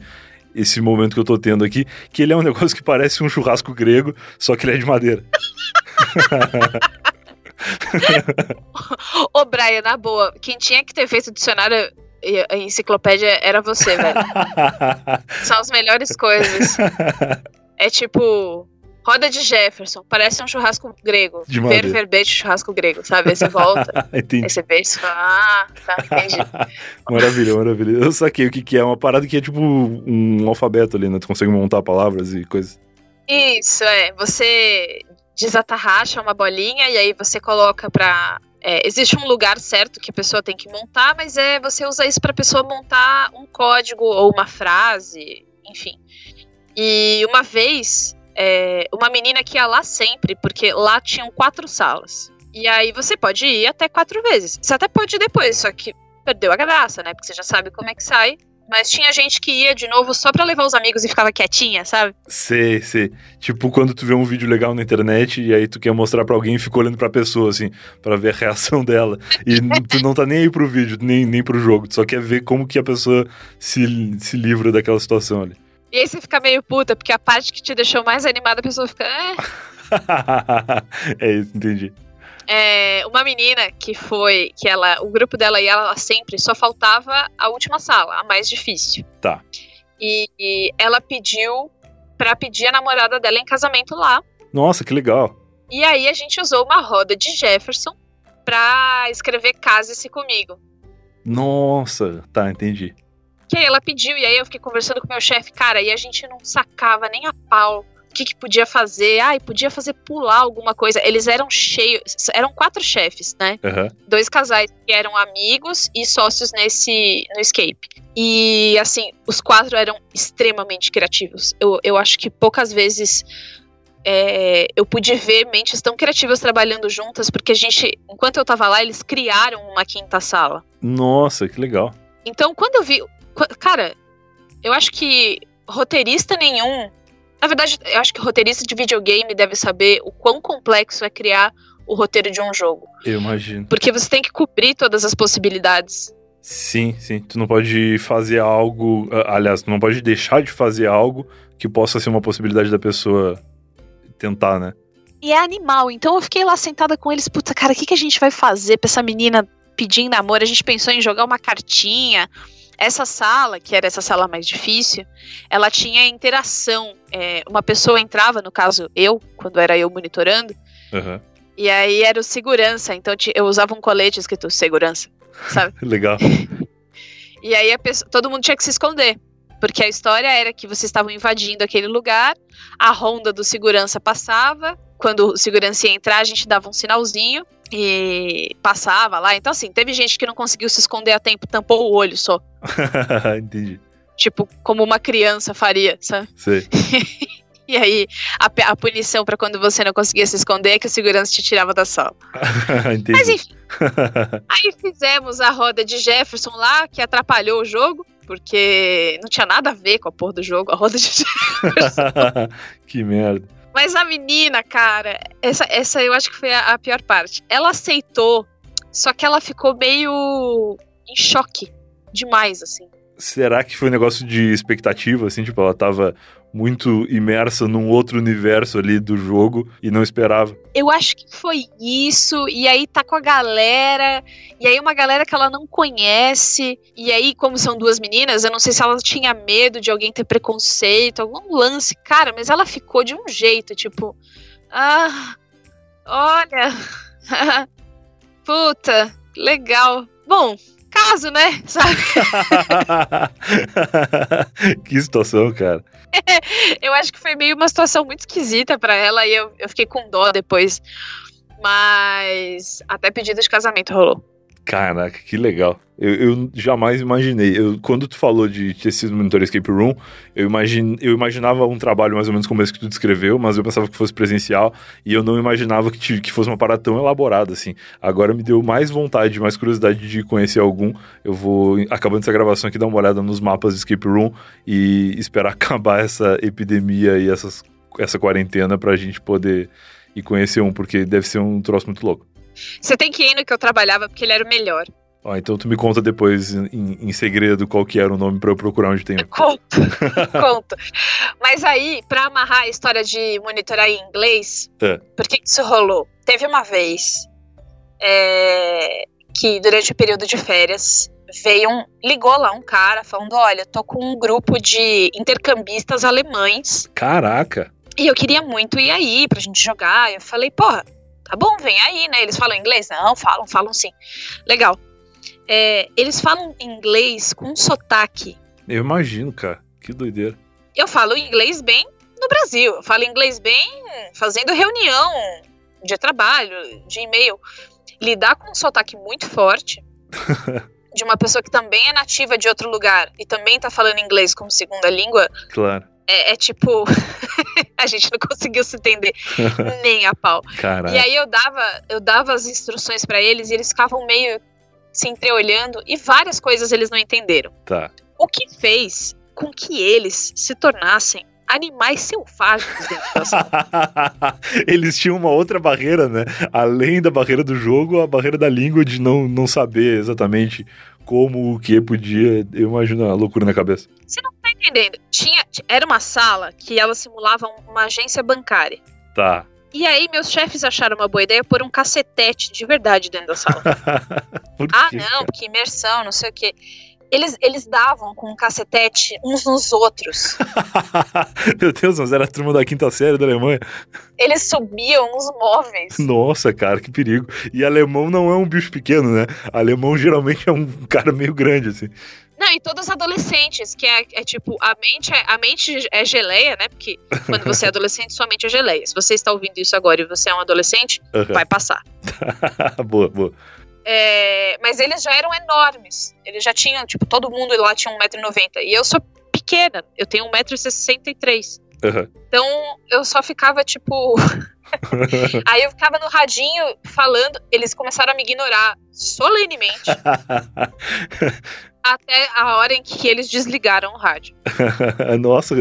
esse momento que eu tô tendo aqui, que ele é um negócio que parece um churrasco grego, só que ele é de madeira. (laughs) Ô, Brian, na boa, quem tinha que ter feito o dicionário a enciclopédia era você, velho. (laughs) São as melhores coisas. É tipo, roda de Jefferson, parece um churrasco grego. De Ver verbete churrasco grego, sabe? Aí você volta, (laughs) Entendi. aí você e fala, ah, tá, entendi. (laughs) Maravilha, maravilha. Eu saquei o que, que é. Uma parada que é tipo um alfabeto ali, né? Tu consegue montar palavras e coisas. Isso, é. Você desatarracha uma bolinha e aí você coloca pra. é, existe um lugar certo que a pessoa tem que montar, mas é você usa isso pra pessoa montar um código ou uma frase, enfim. E uma vez, é, uma menina que ia lá sempre, porque lá tinham quatro salas. E aí você pode ir até quatro vezes. Você até pode ir depois, só que perdeu a graça, né? Porque você já sabe como é que sai. Mas tinha gente que ia de novo só pra levar os amigos e ficava quietinha, sabe? Sei, sei. Tipo, quando tu vê um vídeo legal na internet e aí tu quer mostrar pra alguém e fica olhando pra pessoa, assim, pra ver a reação (laughs) dela. E tu não tá nem aí pro vídeo, nem, nem pro jogo. Tu só quer ver como que a pessoa se, se livra daquela situação ali. E aí você fica meio puta, porque a parte que te deixou mais animada, a pessoa fica. "É". (laughs) é isso, entendi. É, uma menina que foi. que ela. O grupo dela e ela sempre só faltava a última sala, a mais difícil. Tá. E, e ela pediu pra pedir a namorada dela em casamento lá. Nossa, que legal. E aí a gente usou uma roda de Jefferson pra escrever Case-se comigo. Nossa, tá, entendi. Que aí ela pediu, e aí eu fiquei conversando com o meu chefe, cara, e a gente não sacava nem a pau o que, que podia fazer. Ai, podia fazer pular alguma coisa. Eles eram cheios, eram quatro chefes, né? Aham. Dois casais que eram amigos e sócios nesse no escape. E assim, os quatro eram extremamente criativos. Eu, eu acho que poucas vezes é, eu pude ver mentes tão criativas trabalhando juntas, porque a gente, enquanto eu tava lá, eles criaram uma quinta sala. Nossa, que legal. Então, quando eu vi. Cara, eu acho que roteirista nenhum. Na verdade, eu acho que roteirista de videogame deve saber o quão complexo é criar o roteiro de um jogo. Eu imagino. Porque você tem que cobrir todas as possibilidades. Sim, sim. Tu não pode fazer algo. ah, Aliás, tu não pode deixar de fazer algo que possa ser uma possibilidade da pessoa tentar, né? E é animal. Então eu fiquei lá sentada com eles. Puta, cara, o que, que a gente vai fazer pra essa menina pedir namoro? A gente pensou em jogar uma cartinha. Essa sala, que era essa sala mais difícil, ela tinha interação. É, uma pessoa entrava, no caso eu, quando era eu monitorando, Aham. e aí era o segurança. Então eu usava um colete escrito segurança, sabe? (laughs) Legal. E aí pessoa- todo mundo tinha que se esconder. Porque a história era que vocês estavam invadindo aquele lugar, a ronda do segurança passava, quando o segurança ia entrar, a gente dava um sinalzinho e passava lá. Então, assim, teve gente que não conseguiu se esconder a tempo, tampou o olho só. (laughs) Entendi. Tipo, como uma criança faria, sabe? Sei. (laughs) E aí, a, a punição pra quando você não conseguia se esconder é que o segurança te tirava da sala. (laughs) Entendi. Mas enfim, Aí fizemos a roda de Jefferson lá, que atrapalhou o jogo, porque não tinha nada a ver com a porra do jogo, a roda de Jefferson. que merda. Mas a menina, cara, essa, essa eu acho que foi a, a pior parte. Ela aceitou, só que ela ficou meio em choque demais, assim. Será que foi um negócio de expectativa, assim? Tipo, ela tava muito imersa num outro universo ali do jogo e não esperava. Eu acho que foi isso, e aí tá com a galera, e aí uma galera que ela não conhece, e aí, como são duas meninas, eu não sei se ela tinha medo de alguém ter preconceito, algum lance, cara, mas ela ficou de um jeito, tipo, ah, olha, (laughs) puta, legal. Bom, caso, né? Sabe? (laughs) que situação, cara. Eu acho que foi meio uma situação muito esquisita pra ela, e eu, eu fiquei com dó depois. Mas até pedido de casamento rolou. Caraca, que legal. Eu, eu jamais imaginei. Eu, quando tu falou de ter sido monitor escape room, eu, imagine, eu imaginava um trabalho mais ou menos como esse que tu descreveu, mas eu pensava que fosse presencial e eu não imaginava que, que fosse uma parada tão elaborada assim. Agora me deu mais vontade, mais curiosidade de conhecer algum. Eu vou, acabando essa gravação aqui, dar uma olhada nos mapas de escape room e esperar (laughs) acabar essa epidemia e essas, essa quarentena pra gente poder ir conhecer um, porque deve ser um troço muito louco. Você tem que ir no que eu trabalhava, porque ele era o melhor. Ó, então tu me conta depois, em, em segredo, qual que era o nome para eu procurar onde tem. (laughs) Conto, (laughs) conto. Mas aí, para amarrar a história de monitorar em inglês, é. por que isso rolou? Teve uma vez é, que, durante o período de férias, veio um. ligou lá um cara falando: Olha, tô com um grupo de intercambistas alemães. Caraca! E eu queria muito ir aí pra gente jogar. Eu falei, porra, tá bom, vem aí, né? Eles falam inglês? Não, falam, falam sim. Legal. É, eles falam inglês com sotaque. Eu imagino, cara. Que doideira. Eu falo inglês bem no Brasil. Eu falo inglês bem fazendo reunião de trabalho, de e-mail. Lidar com um sotaque muito forte (laughs) de uma pessoa que também é nativa de outro lugar e também tá falando inglês como segunda língua. Claro. É, é tipo. (laughs) (laughs) a gente não conseguiu se entender (laughs) nem a pau. Caraca. E aí eu dava, eu dava as instruções para eles e eles ficavam meio se entreolhando e várias coisas eles não entenderam. Tá. O que fez com que eles se tornassem animais selvagens dentro da sala. (laughs) Eles tinham uma outra barreira, né? Além da barreira do jogo, a barreira da língua de não, não saber exatamente como o que podia. Eu imagino a loucura na cabeça. Você não tá entendendo. Tinha, era uma sala que ela simulava uma agência bancária. Tá. E aí, meus chefes acharam uma boa ideia pôr um cacetete de verdade dentro da sala. (laughs) ah, não, porque imersão, não sei o quê. Eles, eles davam com um cacetete uns nos outros. (laughs) Meu Deus, mas era a turma da quinta série da Alemanha. Eles subiam os móveis. Nossa, cara, que perigo. E alemão não é um bicho pequeno, né? Alemão geralmente é um cara meio grande, assim. Não, e todos adolescentes, que é, é, tipo, a mente é, a mente é geleia, né? Porque quando você é (laughs) adolescente, sua mente é geleia. Se você está ouvindo isso agora e você é um adolescente, uhum. vai passar. (laughs) boa, boa. É, mas eles já eram enormes. Eles já tinham, tipo, todo mundo lá tinha 1,90m. E eu sou pequena, eu tenho 1,63m. Uhum. Então eu só ficava, tipo. (laughs) Aí eu ficava no radinho falando, eles começaram a me ignorar solenemente. (laughs) até a hora em que eles desligaram o rádio. (laughs) Nossa.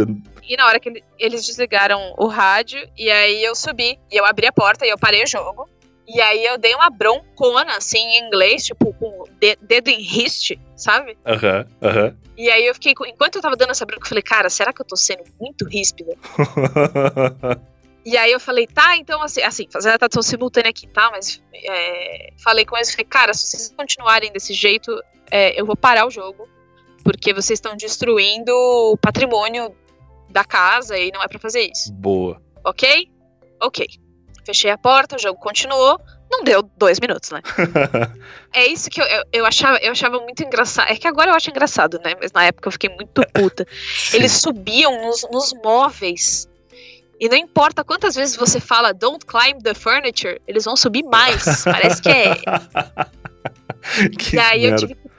E na hora que eles desligaram o rádio, e aí eu subi, e eu abri a porta e eu parei o jogo. E aí eu dei uma broncona, assim, em inglês, tipo, com dedo em riste, sabe? Aham, uhum, aham. Uhum. E aí eu fiquei, enquanto eu tava dando essa bronca, eu falei, cara, será que eu tô sendo muito ríspida? (laughs) e aí eu falei, tá, então assim, assim fazendo a tradução simultânea aqui, tá? Mas é, falei com eles, falei, cara, se vocês continuarem desse jeito, é, eu vou parar o jogo, porque vocês estão destruindo o patrimônio da casa e não é para fazer isso. Boa. Ok? Ok. Fechei a porta, o jogo continuou. Não deu dois minutos, né? (laughs) é isso que eu, eu, eu, achava, eu achava muito engraçado. É que agora eu acho engraçado, né? Mas na época eu fiquei muito puta. Eles subiam nos, nos móveis. E não importa quantas vezes você fala don't climb the furniture, eles vão subir mais. Parece que é. (laughs) que e aí merda. eu tive que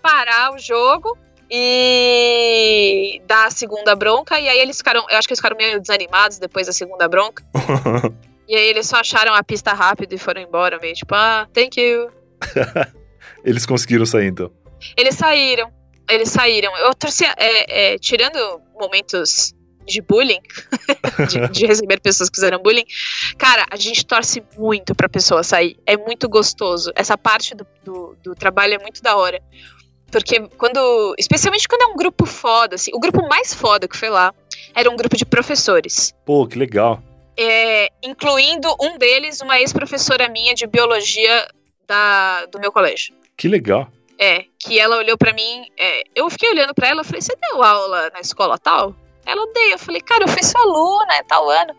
parar o jogo e dar a segunda bronca. E aí eles ficaram. Eu acho que eles ficaram meio desanimados depois da segunda bronca. (laughs) E aí eles só acharam a pista rápido e foram embora, meio tipo, ah, thank you. (laughs) eles conseguiram sair então? Eles saíram. Eles saíram. Eu torcia, é, é, tirando momentos de bullying, (laughs) de, de, receber pessoas que fizeram bullying, cara, a gente torce muito pra pessoa sair. É muito gostoso. Essa parte do, do, do trabalho é muito da hora. Porque quando. Especialmente quando é um grupo foda, assim. O grupo mais foda que foi lá era um grupo de professores. Pô, que legal é, incluindo um deles, uma ex-professora minha de biologia da, do meu colégio. Que legal. É, que ela olhou para mim, é, eu fiquei olhando para ela, eu falei, você deu aula na escola tal? Ela odeia, eu falei, cara, eu fui sua aluna, é tal ano.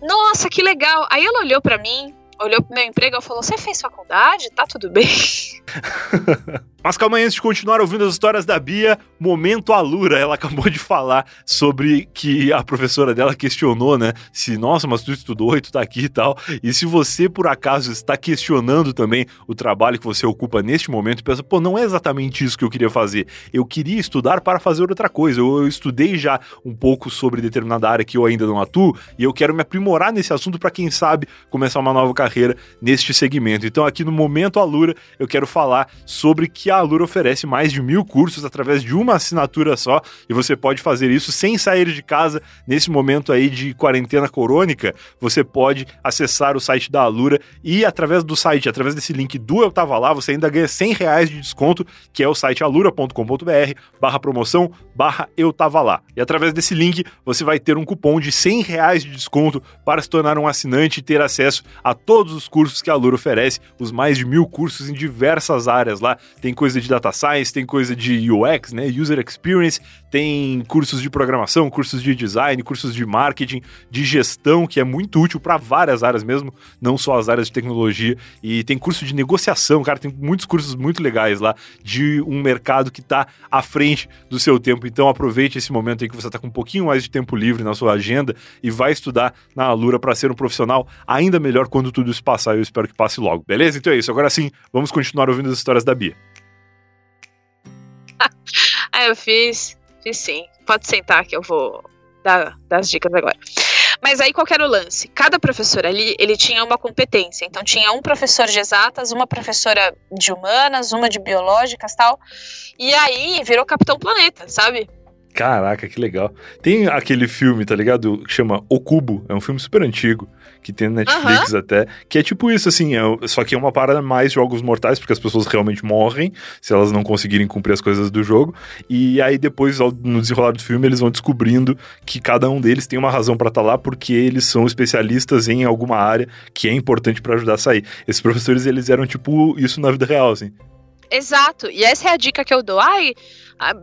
Nossa, que legal. Aí ela olhou para mim, olhou pro meu emprego e falou, você fez faculdade? Tá tudo bem? (laughs) Mas calma aí, antes de continuar ouvindo as histórias da Bia, momento Alura. Ela acabou de falar sobre que a professora dela questionou, né? Se, nossa, mas tu estudou e tu tá aqui e tal. E se você, por acaso, está questionando também o trabalho que você ocupa neste momento e pensa, pô, não é exatamente isso que eu queria fazer. Eu queria estudar para fazer outra coisa. Eu, eu estudei já um pouco sobre determinada área que eu ainda não atuo e eu quero me aprimorar nesse assunto para quem sabe começar uma nova carreira neste segmento. Então, aqui no Momento Alura, eu quero falar sobre que a Alura oferece mais de mil cursos através de uma assinatura só e você pode fazer isso sem sair de casa nesse momento aí de quarentena corônica. Você pode acessar o site da Alura e através do site, através desse link do Eu Tava Lá, você ainda ganha 100 reais de desconto, que é o site alura.com.br barra promoção barra Eu Tava Lá. E através desse link você vai ter um cupom de 100 reais de desconto para se tornar um assinante e ter acesso a todos os cursos que a Alura oferece, os mais de mil cursos em diversas áreas lá. Tem coisa de data science, tem coisa de UX, né, user experience, tem cursos de programação, cursos de design, cursos de marketing, de gestão, que é muito útil para várias áreas mesmo, não só as áreas de tecnologia. E tem curso de negociação, cara, tem muitos cursos muito legais lá de um mercado que está à frente do seu tempo. Então aproveite esse momento aí que você está com um pouquinho mais de tempo livre na sua agenda e vai estudar na Alura para ser um profissional ainda melhor quando tudo isso passar. Eu espero que passe logo, beleza? Então é isso. Agora sim, vamos continuar ouvindo as histórias da Bia. (laughs) ah, eu fiz. Fiz sim. Pode sentar que eu vou dar, dar as dicas agora. Mas aí qual era o lance? Cada professor ali, ele tinha uma competência. Então tinha um professor de exatas, uma professora de humanas, uma de biológicas tal. E aí virou Capitão Planeta, sabe? Caraca, que legal. Tem aquele filme, tá ligado? Que chama O Cubo. É um filme super antigo, que tem na Netflix até. Que é tipo isso, assim. É, só que é uma parada mais jogos mortais, porque as pessoas realmente morrem se elas não conseguirem cumprir as coisas do jogo. E aí depois, no desenrolar do filme, eles vão descobrindo que cada um deles tem uma razão para estar tá lá, porque eles são especialistas em alguma área que é importante para ajudar a sair. Esses professores, eles eram tipo isso na vida real, assim. Exato. E essa é a dica que eu dou. Ai,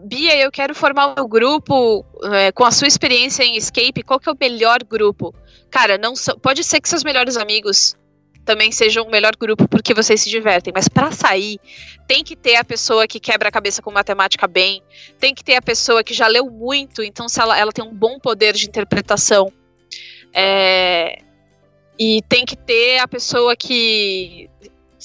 Bia, eu quero formar o meu grupo é, com a sua experiência em escape. Qual que é o melhor grupo? Cara, não so, pode ser que seus melhores amigos também sejam o melhor grupo porque vocês se divertem, mas para sair tem que ter a pessoa que quebra a cabeça com matemática bem, tem que ter a pessoa que já leu muito, então se ela, ela tem um bom poder de interpretação. É, e tem que ter a pessoa que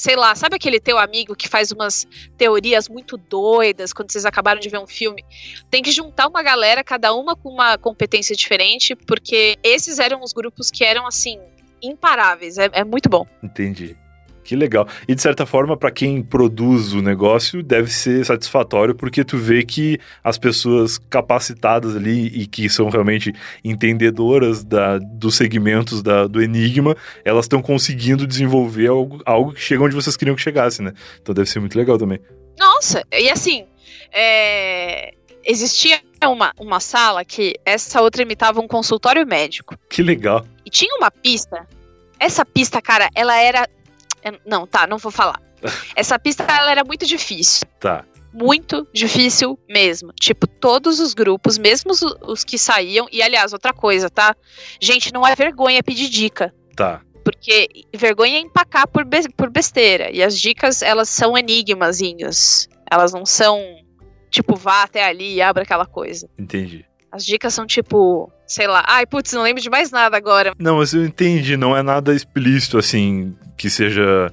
sei lá, sabe aquele teu amigo que faz umas teorias muito doidas quando vocês acabaram de ver um filme? Tem que juntar uma galera, cada uma com uma competência diferente, porque esses eram os grupos que eram assim imparáveis. É, é muito bom. Entendi. Que legal. E de certa forma, para quem produz o negócio, deve ser satisfatório, porque tu vê que as pessoas capacitadas ali e que são realmente entendedoras da, dos segmentos da, do enigma, elas estão conseguindo desenvolver algo, algo que chega onde vocês queriam que chegasse, né? Então deve ser muito legal também. Nossa, e assim, é... existia uma, uma sala que essa outra imitava um consultório médico. Que legal. E tinha uma pista. Essa pista, cara, ela era não, tá, não vou falar. (laughs) Essa pista ela era muito difícil. Tá. Muito difícil mesmo. Tipo, todos os grupos, mesmo os, os que saíam. E aliás, outra coisa, tá? Gente, não é vergonha pedir dica. Tá. Porque vergonha é empacar por, be por besteira. E as dicas, elas são enigmazinhos. Elas não são, tipo, vá até ali e abra aquela coisa. Entendi. As dicas são tipo, sei lá, ai, putz, não lembro de mais nada agora. Não, mas eu entendi, não é nada explícito assim, que seja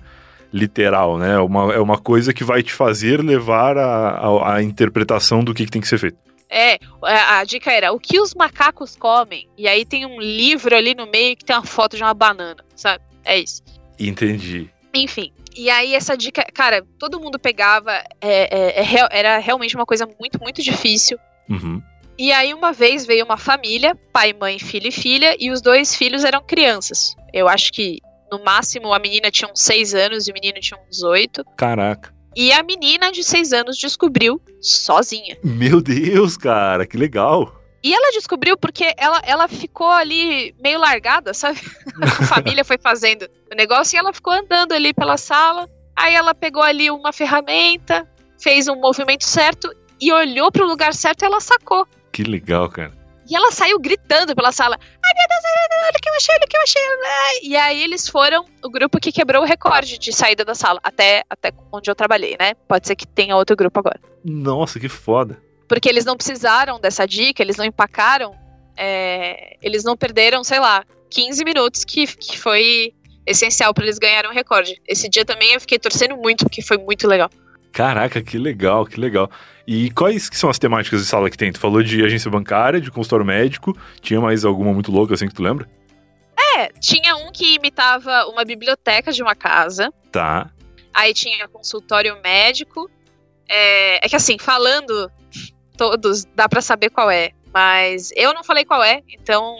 literal, né? É uma, é uma coisa que vai te fazer levar a, a, a interpretação do que, que tem que ser feito. É, a, a, dica era o que os macacos comem. E aí tem um livro ali no meio que tem uma foto de uma banana, sabe? É isso. Entendi. Enfim. E aí essa dica, cara, todo mundo pegava. É, é, é, era realmente uma coisa muito, muito difícil. Uhum. E aí uma vez veio uma família, pai, mãe, filho e filha, e os dois filhos eram crianças. Eu acho que no máximo a menina tinha uns 6 anos e o menino tinha uns 8. Caraca. E a menina de 6 anos descobriu sozinha. Meu Deus, cara, que legal. E ela descobriu porque ela, ela ficou ali meio largada, sabe? (laughs) a família foi fazendo o negócio e ela ficou andando ali pela sala. Aí ela pegou ali uma ferramenta, fez um movimento certo e olhou para o lugar certo e ela sacou. Que legal, cara. E ela saiu gritando pela sala: ai meu Deus, olha o que eu achei, olha o que eu achei. E aí eles foram o grupo que quebrou o recorde de saída da sala, até, até onde eu trabalhei, né? Pode ser que tenha outro grupo agora. Nossa, que foda. Porque eles não precisaram dessa dica, eles não empacaram, é, eles não perderam, sei lá, 15 minutos, que, que foi essencial para eles ganharem o recorde. Esse dia também eu fiquei torcendo muito, porque foi muito legal. Caraca, que legal, que legal. E quais que são as temáticas de sala que tem? Tu falou de agência bancária, de consultório médico. Tinha mais alguma muito louca assim que tu lembra? É, tinha um que imitava uma biblioteca de uma casa. Tá. Aí tinha consultório médico. É, é que assim, falando todos, dá para saber qual é. Mas eu não falei qual é, então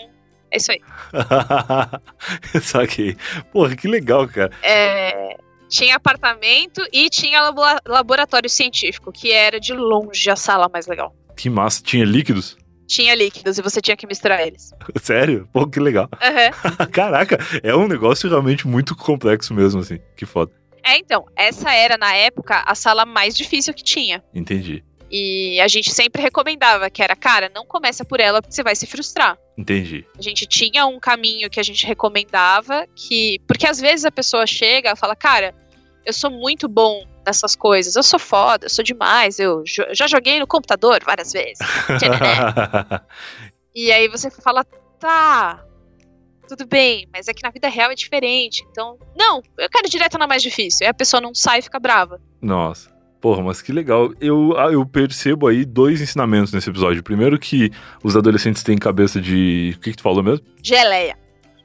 é isso aí. (laughs) Saquei. Porra, que legal, cara. É, tinha apartamento e tinha laboratório científico, que era de longe a sala mais legal. Que massa. Tinha líquidos? Tinha líquidos e você tinha que misturar eles. (laughs) Sério? Pô, que legal. Uhum. (laughs) Caraca, é um negócio realmente muito complexo mesmo, assim. Que foda. É, então, essa era, na época, a sala mais difícil que tinha. Entendi. E a gente sempre recomendava que era, cara, não começa por ela porque você vai se frustrar. Entendi. A gente tinha um caminho que a gente recomendava que. Porque às vezes a pessoa chega e fala, cara, eu sou muito bom nessas coisas, eu sou foda, eu sou demais, eu já joguei no computador várias vezes. (laughs) e aí você fala, tá, tudo bem, mas é que na vida real é diferente. Então, não, eu quero direto na mais difícil. Aí a pessoa não sai e fica brava. Nossa. Porra, mas que legal. Eu, ah, eu percebo aí dois ensinamentos nesse episódio. Primeiro que os adolescentes têm cabeça de... O que, que tu falou mesmo? Geleia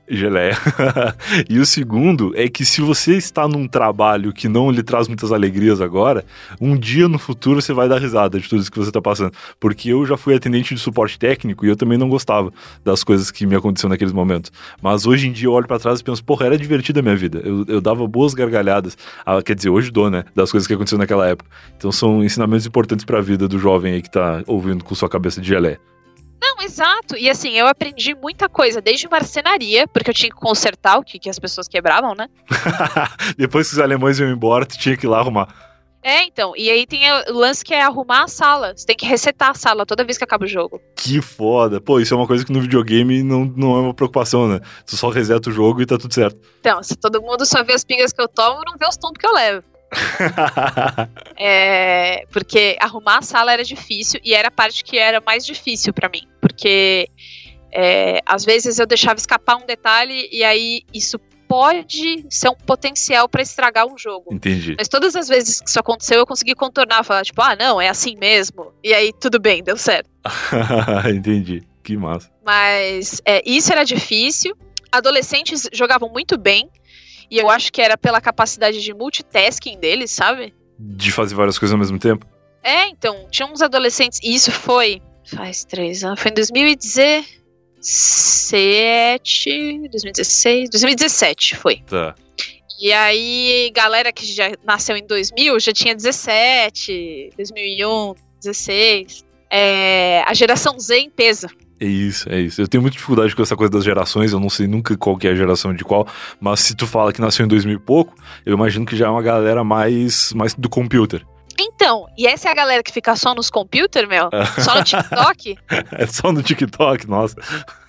geleia. (laughs) e o segundo é que se você está num trabalho que não lhe traz muitas alegrias agora, um dia no futuro você vai dar risada de tudo isso que você está passando. Porque eu já fui atendente de suporte técnico e eu também não gostava das coisas que me aconteciam naqueles momentos. Mas hoje em dia eu olho para trás e penso, porra, era divertida a minha vida. Eu, eu dava boas gargalhadas. Ah, quer dizer, hoje dou, né? Das coisas que aconteceram naquela época. Então são ensinamentos importantes para a vida do jovem aí que tá ouvindo com sua cabeça de geleia. Não, exato. E assim, eu aprendi muita coisa, desde marcenaria, porque eu tinha que consertar o que, que as pessoas quebravam, né? (laughs) Depois que os alemães iam embora, tu tinha que ir lá arrumar. É, então. E aí tem o lance que é arrumar a sala. Você tem que resetar a sala toda vez que acaba o jogo. Que foda. Pô, isso é uma coisa que no videogame não, não é uma preocupação, né? Tu só reseta o jogo e tá tudo certo. Então, se todo mundo só vê as pingas que eu tomo, não vê os tombos que eu levo. (laughs) é, porque arrumar a sala era difícil e era a parte que era mais difícil para mim. Porque é, às vezes eu deixava escapar um detalhe e aí isso pode ser um potencial para estragar um jogo. Entendi. Mas todas as vezes que isso aconteceu, eu consegui contornar, falar tipo, ah, não, é assim mesmo. E aí tudo bem, deu certo. (laughs) Entendi. Que massa. Mas é, isso era difícil. Adolescentes jogavam muito bem. E eu acho que era pela capacidade de multitasking deles, sabe? De fazer várias coisas ao mesmo tempo? É, então, tinha uns adolescentes. E isso foi. Faz três anos. Foi em 2017. 2016. 2017 foi. Tá. E aí, galera que já nasceu em 2000 já tinha 17, 2001, 16. É, a geração Z em peso. É isso, é isso. Eu tenho muita dificuldade com essa coisa das gerações, eu não sei nunca qual que é a geração de qual, mas se tu fala que nasceu em 2000 e pouco, eu imagino que já é uma galera mais, mais do computer. Então, e essa é a galera que fica só nos computers, meu? Só no TikTok? (laughs) é só no TikTok, nossa.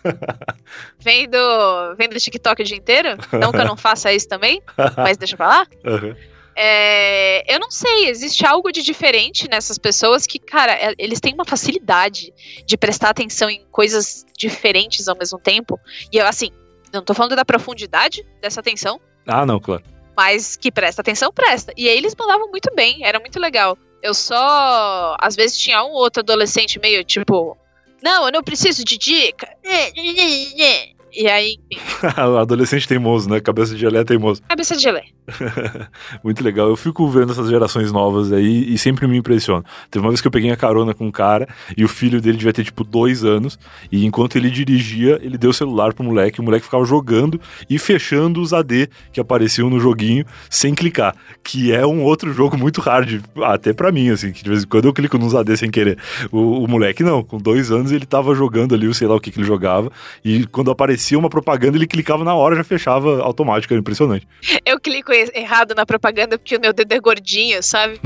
(laughs) vem do, vem do TikTok o dia inteiro? Não que eu não faça isso também, (laughs) mas deixa pra lá. Uhum. É, eu não sei, existe algo de diferente nessas pessoas que, cara, é, eles têm uma facilidade de prestar atenção em coisas diferentes ao mesmo tempo. E eu, assim, não tô falando da profundidade dessa atenção. Ah, não, claro. Mas que presta atenção, presta. E aí eles mandavam muito bem, era muito legal. Eu só. Às vezes tinha um outro adolescente meio tipo. Não, eu não preciso de dica. (laughs) E aí, enfim. (laughs) Adolescente teimoso, né? Cabeça de gelé teimoso. Cabeça de gelé. (laughs) Muito legal. Eu fico vendo essas gerações novas aí e sempre me impressiona. Teve uma vez que eu peguei a carona com um cara e o filho dele devia ter tipo dois anos. E enquanto ele dirigia, ele deu o celular pro moleque. O moleque ficava jogando e fechando os AD que apareciam no joguinho sem clicar. Que é um outro jogo muito hard, até para mim, assim. Que de vez em quando eu clico nos AD sem querer. O, o moleque não, com dois anos ele tava jogando ali, o sei lá o que, que ele jogava. E quando aparecia uma propaganda, ele clicava na hora já fechava automático. Era impressionante. Eu clico errado na propaganda porque o meu dedo é gordinho, sabe?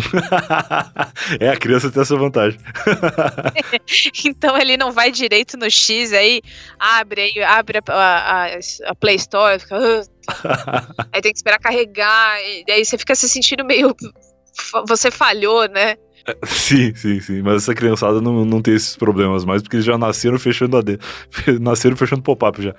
(laughs) é, a criança tem essa vantagem. (laughs) então ele não vai direito no X, aí abre, aí abre a, a, a Play Store, fica, uh, (laughs) aí tem que esperar carregar, e aí você fica se sentindo meio. Você falhou, né? Sim, sim, sim. Mas essa criançada não, não tem esses problemas mais, porque eles já nasceram fechando a D. nasceram fechando pop-up já.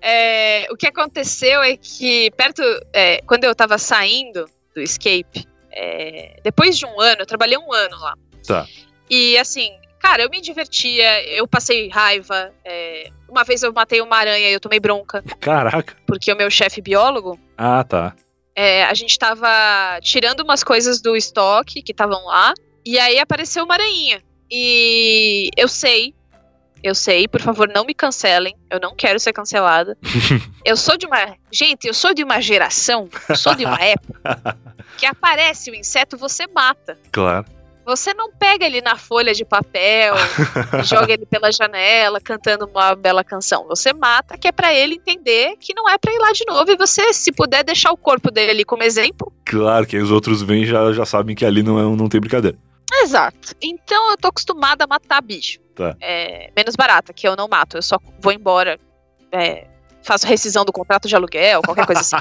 É, o que aconteceu é que, perto. É, quando eu tava saindo do Escape, é, depois de um ano, eu trabalhei um ano lá. Tá. E assim, cara, eu me divertia, eu passei raiva. É, uma vez eu matei uma aranha e eu tomei bronca. Caraca. Porque o meu chefe biólogo. Ah, tá. É, a gente tava tirando umas coisas do estoque que estavam lá. E aí apareceu uma aranha. E eu sei eu sei, por favor, não me cancelem. Eu não quero ser cancelada. (laughs) eu sou de uma. Gente, eu sou de uma geração, eu sou de uma época que aparece o inseto, você mata. Claro. Você não pega ele na folha de papel, joga ele pela janela, cantando uma bela canção. Você mata, que é para ele entender que não é para ir lá de novo. E você, se puder, deixar o corpo dele ali como exemplo. Claro, que os outros vêm já já sabem que ali não, é, não tem brincadeira. Exato. Então eu tô acostumada a matar bicho. Tá. É, menos barata, que eu não mato. Eu só vou embora. É, faço rescisão do contrato de aluguel, qualquer coisa assim.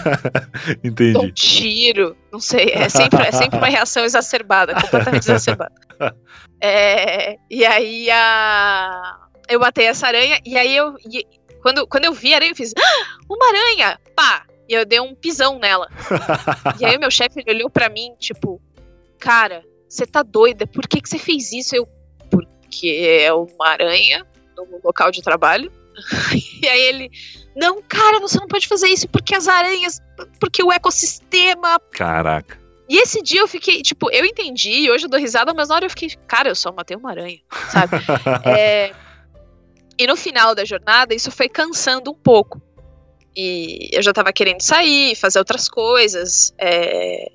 (laughs) Entendi. Dou um tiro, não sei. É sempre, é sempre uma reação exacerbada, completamente exacerbada. (laughs) É, e aí a. Eu matei essa aranha, e aí eu. E, quando, quando eu vi a aranha, eu fiz. Ah, uma aranha! Pá! E eu dei um pisão nela. e aí o meu chefe olhou para mim, tipo, cara, você tá doida? Por que, que você fez isso? Eu, porque é uma aranha no local de trabalho. (laughs) e aí ele, não, cara, você não pode fazer isso porque as aranhas, porque o ecossistema. Caraca. E esse dia eu fiquei, tipo, eu entendi, hoje eu dou risada, mas na hora eu fiquei, cara, eu só matei uma aranha, sabe? (laughs) é, e no final da jornada, isso foi cansando um pouco. E eu já tava querendo sair, fazer outras coisas. É,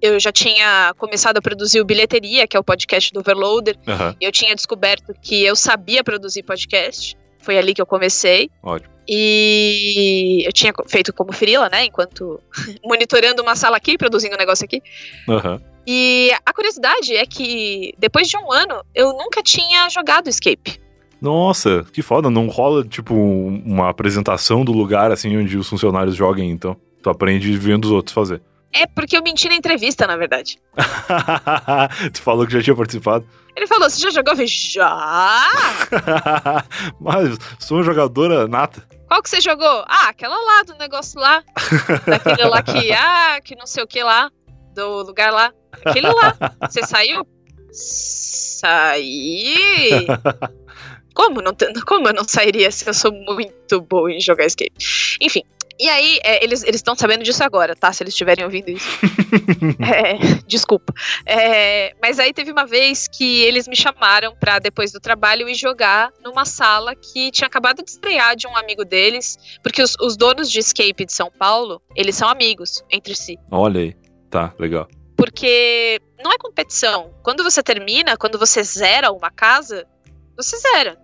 eu já tinha começado a produzir o Bilheteria, que é o podcast do Overloader. Uhum. E eu tinha descoberto que eu sabia produzir podcast. Foi ali que eu comecei. Ótimo. E eu tinha feito como frila, né? Enquanto (laughs) monitorando uma sala aqui, produzindo um negócio aqui. Uhum. E a curiosidade é que depois de um ano, eu nunca tinha jogado Escape. Nossa, que foda. Não rola, tipo, uma apresentação do lugar, assim, onde os funcionários joguem, então. Tu aprende vendo os outros fazer. É porque eu menti na entrevista, na verdade. (laughs) tu falou que já tinha participado. Ele falou, você já jogou? Eu falei, já! (laughs) Mas sou uma jogadora nata. Qual que você jogou? Ah, aquela lá, do negócio lá. Daquele lá que, (laughs) ah, que não sei o que lá. Do lugar lá. Aquele lá. Você saiu? Saí. Como, não, como eu não sairia se eu sou muito boa em jogar escape? Enfim, e aí, é, eles estão sabendo disso agora, tá? Se eles estiverem ouvindo isso. (laughs) é, desculpa. É, mas aí teve uma vez que eles me chamaram pra, depois do trabalho, ir jogar numa sala que tinha acabado de estrear de um amigo deles. Porque os, os donos de Escape de São Paulo, eles são amigos entre si. Olha aí. Tá, legal. Porque não é competição. Quando você termina, quando você zera uma casa, você zera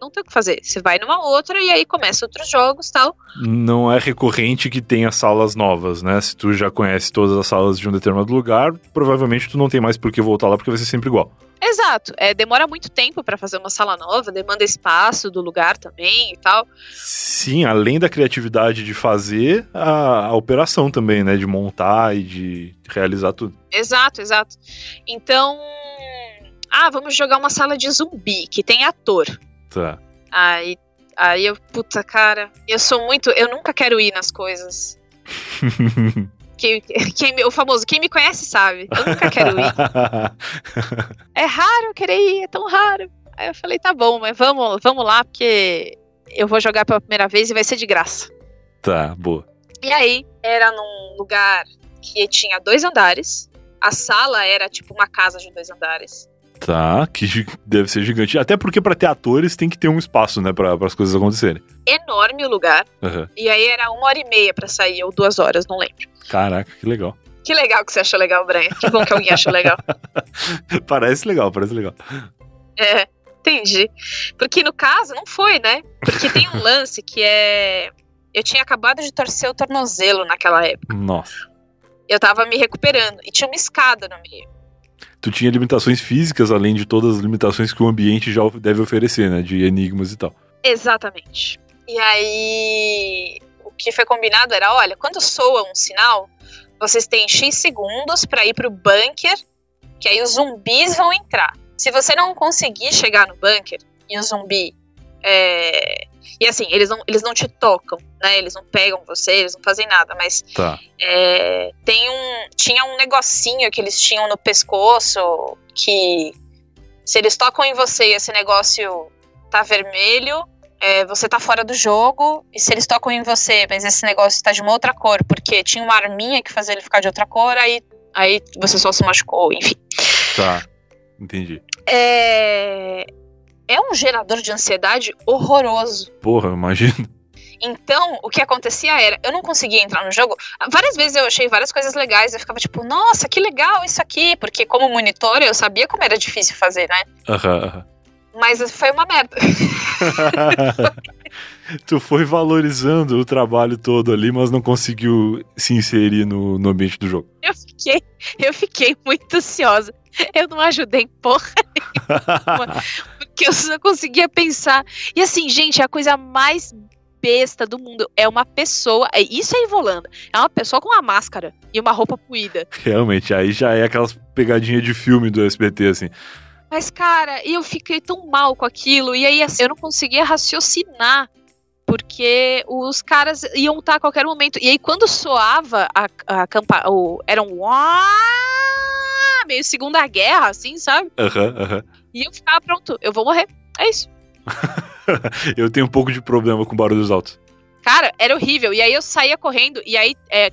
não tem o que fazer. Você vai numa outra e aí começa outros jogos tal. Não é recorrente que tenha salas novas, né? Se tu já conhece todas as salas de um determinado lugar, provavelmente tu não tem mais por que voltar lá porque vai ser sempre igual. Exato. É, demora muito tempo para fazer uma sala nova, demanda espaço do lugar também e tal. Sim, além da criatividade de fazer, a, a operação também, né? De montar e de realizar tudo. Exato, exato. Então. Ah, vamos jogar uma sala de zumbi, que tem ator. Tá. Aí, aí eu, puta, cara, eu sou muito. Eu nunca quero ir nas coisas. (laughs) quem, quem, o famoso, quem me conhece sabe. Eu nunca quero ir. (laughs) é raro querer ir, é tão raro. Aí eu falei, tá bom, mas vamos, vamos lá, porque eu vou jogar pela primeira vez e vai ser de graça. Tá, boa. E aí, era num lugar que tinha dois andares. A sala era tipo uma casa de dois andares. Tá, que deve ser gigante. Até porque para ter atores tem que ter um espaço, né, para as coisas acontecerem. Enorme o lugar. Uhum. E aí era uma hora e meia para sair, ou duas horas, não lembro. Caraca, que legal. Que legal que você achou legal, Brian. Que bom que alguém achou legal. (laughs) parece legal, parece legal. É, entendi. Porque no caso, não foi, né? Porque tem um lance que é. Eu tinha acabado de torcer o tornozelo naquela época. Nossa. Eu tava me recuperando e tinha uma escada no meio. Tu tinha limitações físicas, além de todas as limitações que o ambiente já deve oferecer, né? De enigmas e tal. Exatamente. E aí, o que foi combinado era: olha, quando soa um sinal, vocês têm X segundos para ir pro bunker, que aí os zumbis vão entrar. Se você não conseguir chegar no bunker e o zumbi. É... E assim, eles não, eles não te tocam, né? Eles não pegam você, eles não fazem nada, mas Tá. é, tem um, tinha um negocinho que eles tinham no pescoço que se eles tocam em você e esse negócio tá vermelho, é, você tá fora do jogo. E se eles tocam em você, mas esse negócio tá de uma outra cor, porque tinha uma arminha que fazia ele ficar de outra cor, aí, aí você só se machucou, enfim. Tá. Entendi. É, é um gerador de ansiedade horroroso. Porra, imagina. Então, o que acontecia era, eu não conseguia entrar no jogo. Várias vezes eu achei várias coisas legais, eu ficava tipo, nossa, que legal isso aqui, porque como monitor eu sabia como era difícil fazer, né? Aham, aham. Mas foi uma merda. (laughs) tu foi valorizando o trabalho todo ali, mas não conseguiu se inserir no, no ambiente do jogo. Eu fiquei, eu fiquei muito ansiosa. Eu não ajudei porra nenhuma, (laughs) porque eu só conseguia pensar. E assim, gente, é a coisa mais besta do mundo é uma pessoa, é- isso é Ivolanda, é uma pessoa com uma máscara e uma roupa puída. Realmente, aí já é aquelas pegadinhas de filme do SBT, assim. Mas, cara, eu fiquei tão mal com aquilo. E aí, assim, eu não conseguia raciocinar. Porque os caras iam estar a qualquer momento. E aí, quando soava a, a campa o Era um. Meio Segunda Guerra, assim, sabe? Aham, aham. E eu ficava pronto, eu vou morrer. É isso. (laughs) Eu tenho um pouco de problema com barulhos altos. Cara, era horrível. E aí eu saía correndo. E aí, é,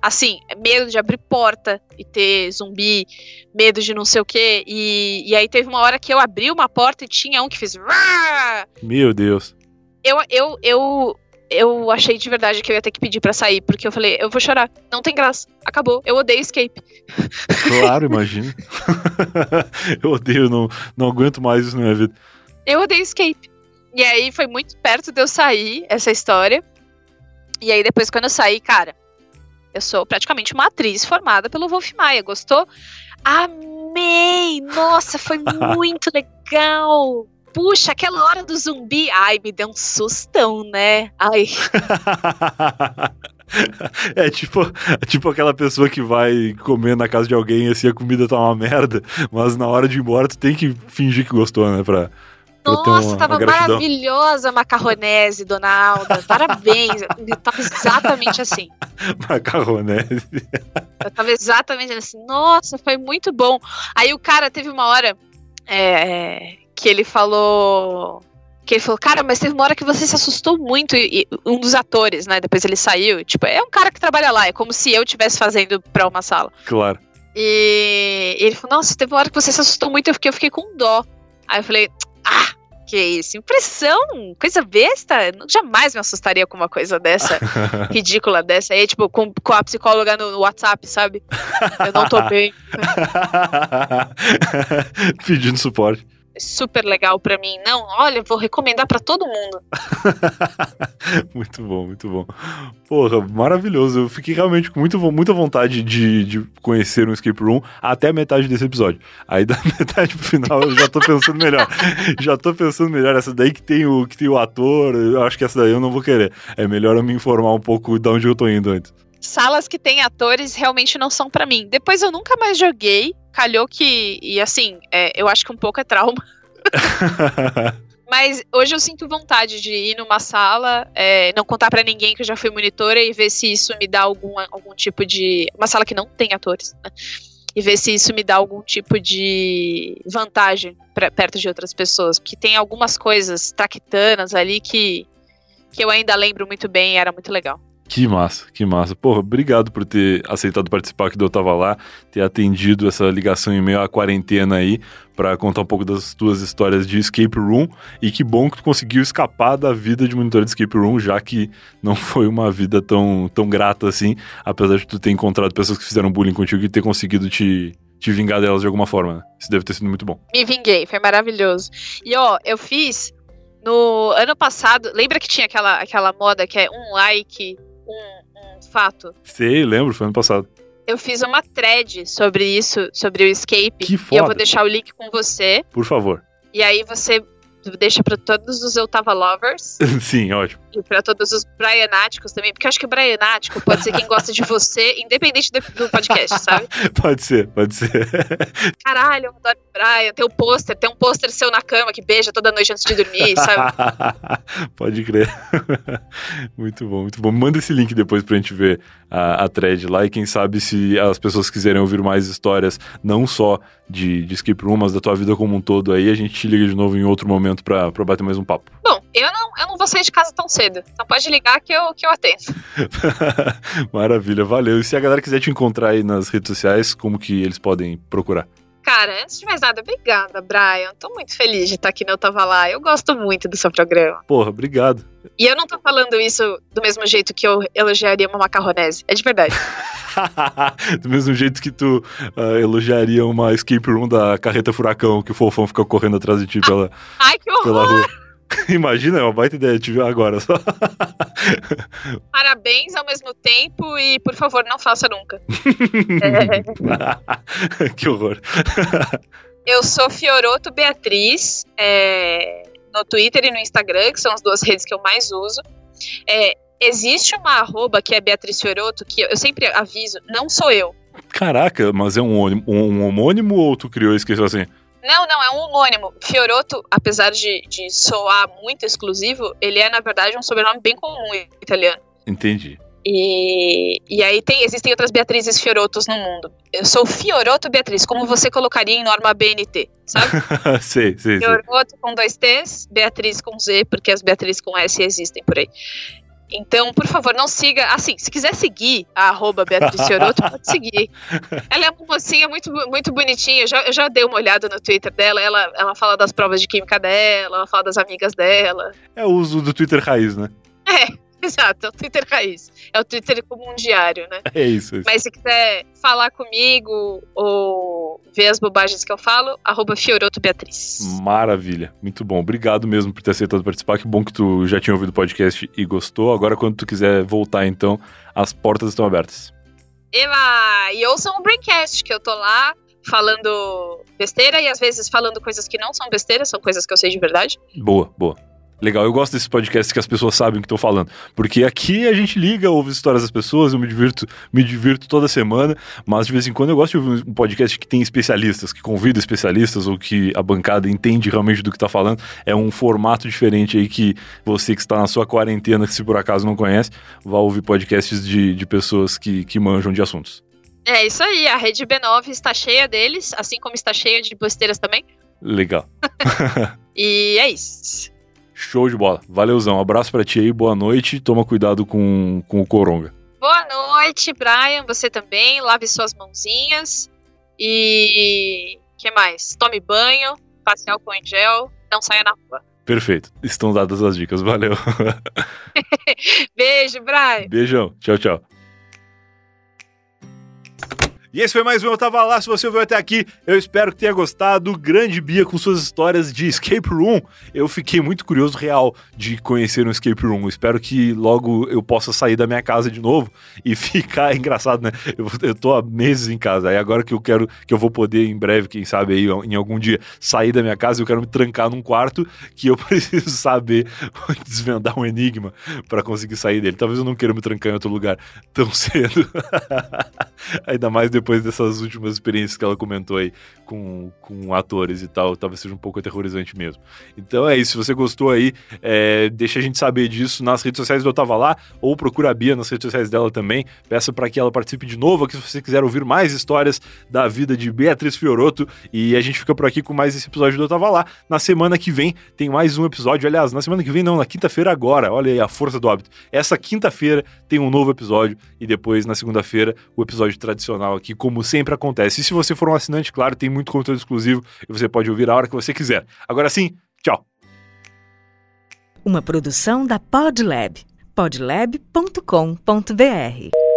assim, medo de abrir porta e ter zumbi, medo de não sei o quê. E, e aí teve uma hora que eu abri uma porta e tinha um que fez. Meu Deus. Eu, eu, eu, eu achei de verdade que eu ia ter que pedir pra sair, porque eu falei, eu vou chorar. Não tem graça. Acabou. Eu odeio escape. Claro, imagina. (laughs) eu odeio, não, não aguento mais isso na minha vida. Eu odeio escape. E aí foi muito perto de eu sair essa história. E aí depois quando eu saí, cara, eu sou praticamente uma atriz formada pelo Wolf Maia. Gostou? Amei! Nossa, foi (laughs) muito legal! Puxa, aquela hora do zumbi. Ai, me deu um sustão, né? Ai, (laughs) É tipo, é tipo aquela pessoa que vai comer na casa de alguém assim a comida tá uma merda, mas na hora de ir embora tu tem que fingir que gostou, né? Pra, Nossa, uma, tava uma maravilhosa a macarronese, dona Alda. Parabéns. Eu tava exatamente assim. (laughs) Macarronese. Eu tava exatamente assim. Nossa, foi muito bom. Aí o cara teve uma hora é, que ele falou. Que ele falou, cara, mas teve uma hora que você se assustou muito. E, e um dos atores, né? Depois ele saiu. Tipo, é um cara que trabalha lá. É como se eu estivesse fazendo pra uma sala. Claro. E ele falou, nossa, teve uma hora que você se assustou muito, eu fiquei, eu fiquei com dó. Aí eu falei, ah, que isso, impressão, coisa besta. Eu jamais me assustaria com uma coisa dessa, (laughs) ridícula dessa. Aí, tipo, com, com a psicóloga no, no WhatsApp, sabe? Eu não tô bem. (laughs) Pedindo suporte. Super legal pra mim. Não, olha, vou recomendar pra todo mundo. (laughs) muito bom, muito bom. Porra, maravilhoso. Eu fiquei realmente com muito, muita vontade de, de conhecer um escape room até a metade desse episódio. Aí da (laughs) metade pro final eu já tô pensando melhor. já tô pensando melhor. Essa daí que tem o, que tem o ator, eu acho que essa daí eu não vou querer. É melhor eu me informar um pouco de onde eu tô indo antes. Salas que tem atores realmente não são pra mim. Depois eu nunca mais joguei. Calhou que. E assim, é, eu acho que um pouco é trauma. (laughs) Mas hoje eu sinto vontade de ir numa sala, é, não contar pra ninguém que eu já fui monitora e ver se isso me dá algum, algum tipo de. Uma sala que não tem atores, né? E ver se isso me dá algum tipo de vantagem pra, perto de outras pessoas. Porque tem algumas coisas traquitanas ali que, que eu ainda lembro muito bem e era muito legal. Que massa, que massa. Porra, obrigado por ter aceitado participar que eu tava lá, ter atendido essa ligação em meio à quarentena aí, pra contar um pouco das tuas histórias de escape room. E que bom que tu conseguiu escapar da vida de monitor de escape room, já que não (laughs) foi uma vida tão, tão grata assim, apesar de tu ter encontrado pessoas que fizeram bullying contigo e ter conseguido te, te vingar delas de alguma forma. né? Isso deve ter sido muito bom. Me vinguei, foi maravilhoso. E ó, eu fiz No ano passado, lembra que tinha aquela, aquela moda que é um like, um, um fato? Sei, lembro, foi ano passado. Eu fiz uma thread sobre isso, sobre o escape. Que E eu vou foda. deixar o link com você. Por favor. E aí você deixa pra todos os Eu Tava Lovers (laughs) Sim, ótimo. E pra todos os Brianáticos também. Porque eu acho que o Brianático pode ser quem gosta de você, (laughs) independente do, do podcast, sabe? (laughs) Pode ser, pode ser. (laughs) Caralho, eu adoro Brian. Tem um pôster, tem um pôster seu na cama que beija toda noite antes de dormir, sabe? Pode crer. muito bom, muito bom. Manda esse link depois pra gente ver a, a thread lá e quem sabe se as pessoas quiserem ouvir mais histórias, não só de, de escape room, mas da tua vida como um todo aí, a gente te liga de novo em outro momento pra, pra bater mais um papo. Bom, eu não, eu não vou sair de casa tão cedo. Então pode ligar que eu, que eu atendo. (laughs) Maravilha, valeu. E se a galera quiser te encontrar aí nas redes sociais, como que eles podem procurar? Cara, antes de mais nada, obrigada, Brian. Tô muito feliz de estar aqui no Eu Tava Lá. Eu gosto muito do seu programa. Porra, obrigado. E eu não tô falando isso do mesmo jeito que eu elogiaria uma macarronese. É de verdade. (laughs) Do mesmo jeito que tu ah, elogiaria uma escape room da carreta furacão, que o fofão fica correndo atrás de ti pela, Ai, que horror! pela rua. (laughs) Imagina, é uma baita ideia, te ver agora só. (laughs) Parabéns ao mesmo tempo e, por favor, não faça nunca. É, (laughs) que horror. eu sou Fioroto Beatriz é, no Twitter e no Instagram, que são as duas redes que eu mais uso. É, existe uma arroba que é Beatriz Fioroto, que eu sempre aviso, não sou eu. Caraca, mas é um, homônimo- um homônimo ou tu criou e esqueceu assim? Não, não, é um homônimo. Fioroto, apesar de, de soar muito exclusivo, ele é, na verdade, um sobrenome bem comum em italiano. Entendi. E, e aí tem, existem outras Beatrizes Fiorotos no mundo. Eu sou Fioroto Beatriz, como você colocaria em norma BNT, sabe? (laughs) sei, sei. Fioroto com dois T's, Beatriz com Z, porque as Beatriz com S existem por aí. Então, por favor, não siga. Assim, se quiser seguir a arroba Beatriz Fioroto, pode seguir. Ela é uma mocinha muito, muito bonitinha. Eu já, eu já dei uma olhada no Twitter dela. Ela, ela fala das provas de química dela, ela fala das amigas dela. É o uso do Twitter raiz, né? É, (laughs) exato, é o Twitter raiz. É o Twitter como um diário, né? É isso. é isso. Mas se quiser falar comigo ou ver as bobagens que eu falo, arroba Fioroto Beatriz. Maravilha, muito bom. Obrigado mesmo por ter aceitado participar. Que bom que tu já tinha ouvido o podcast e gostou. Agora, quando tu quiser voltar, então, as portas estão abertas. Eva! E ouçam o Braincast, que eu tô lá falando besteira e às vezes falando coisas que não são besteira, são coisas que eu sei de verdade. Boa, boa. Legal, eu gosto desses podcasts que as pessoas sabem o que estão falando. Porque aqui a gente liga, ouve as histórias das pessoas, eu me divirto, me divirto toda semana, mas de vez em quando eu gosto de ouvir um podcast que tem especialistas, que convida especialistas, ou que a bancada entende realmente do que está falando. É um formato diferente aí que você que está na sua quarentena, que se por acaso não conhece, vai ouvir podcasts de, de pessoas que, que manjam de assuntos. É isso aí, a rede B9 está cheia deles, assim como está cheia de besteiras também. Legal. (laughs) E é isso. Show de bola. Valeuzão. Abraço pra ti aí, boa noite. Toma cuidado com, com o coronga. Boa noite, Brian. Você também. Lave suas mãozinhas. E. que mais? Tome banho. Passe álcool em gel. Não saia na rua. Perfeito. Estão dadas as dicas. Valeu. (laughs) Beijo, Brian. Beijão. Tchau, tchau. E esse foi mais um Eu Tava Lá. Se você ouviu até aqui, eu espero que tenha gostado. Grande Bia com suas histórias de escape room. Eu fiquei muito curioso, real, de conhecer um escape room. Espero que logo eu possa sair da minha casa de novo (laughs) e ficar engraçado, né? Eu, eu tô há meses em casa. Aí agora que eu quero, que eu vou poder em breve, quem sabe aí, em algum dia, sair da minha casa, eu quero me trancar num quarto que eu (laughs) preciso saber (laughs) desvendar um enigma para conseguir sair dele. Talvez eu não queira me trancar em outro lugar tão cedo. Ainda mais depois dessas últimas experiências que ela comentou aí com, com atores e tal. Talvez seja um pouco aterrorizante mesmo. Então é isso. Se você gostou aí, é, deixa a gente saber disso nas redes sociais do Eu Tava Lá, ou procura a Bia nas redes sociais dela também. Peça para que ela participe de novo aqui se você quiser ouvir mais histórias da vida de Beatriz Fioroto. E a gente fica por aqui com mais esse episódio do Eu Tava Lá. Na semana que vem tem mais um episódio. Aliás, na semana que vem não, na quinta-feira agora. Olha aí a força do hábito. Essa quinta-feira tem um novo episódio e depois na segunda-feira o episódio tradicional aqui, como sempre acontece. E se você for um assinante, claro, tem muito conteúdo exclusivo e você pode ouvir a hora que você quiser. Agora sim, tchau. Uma produção da Podlab. podlab.com.br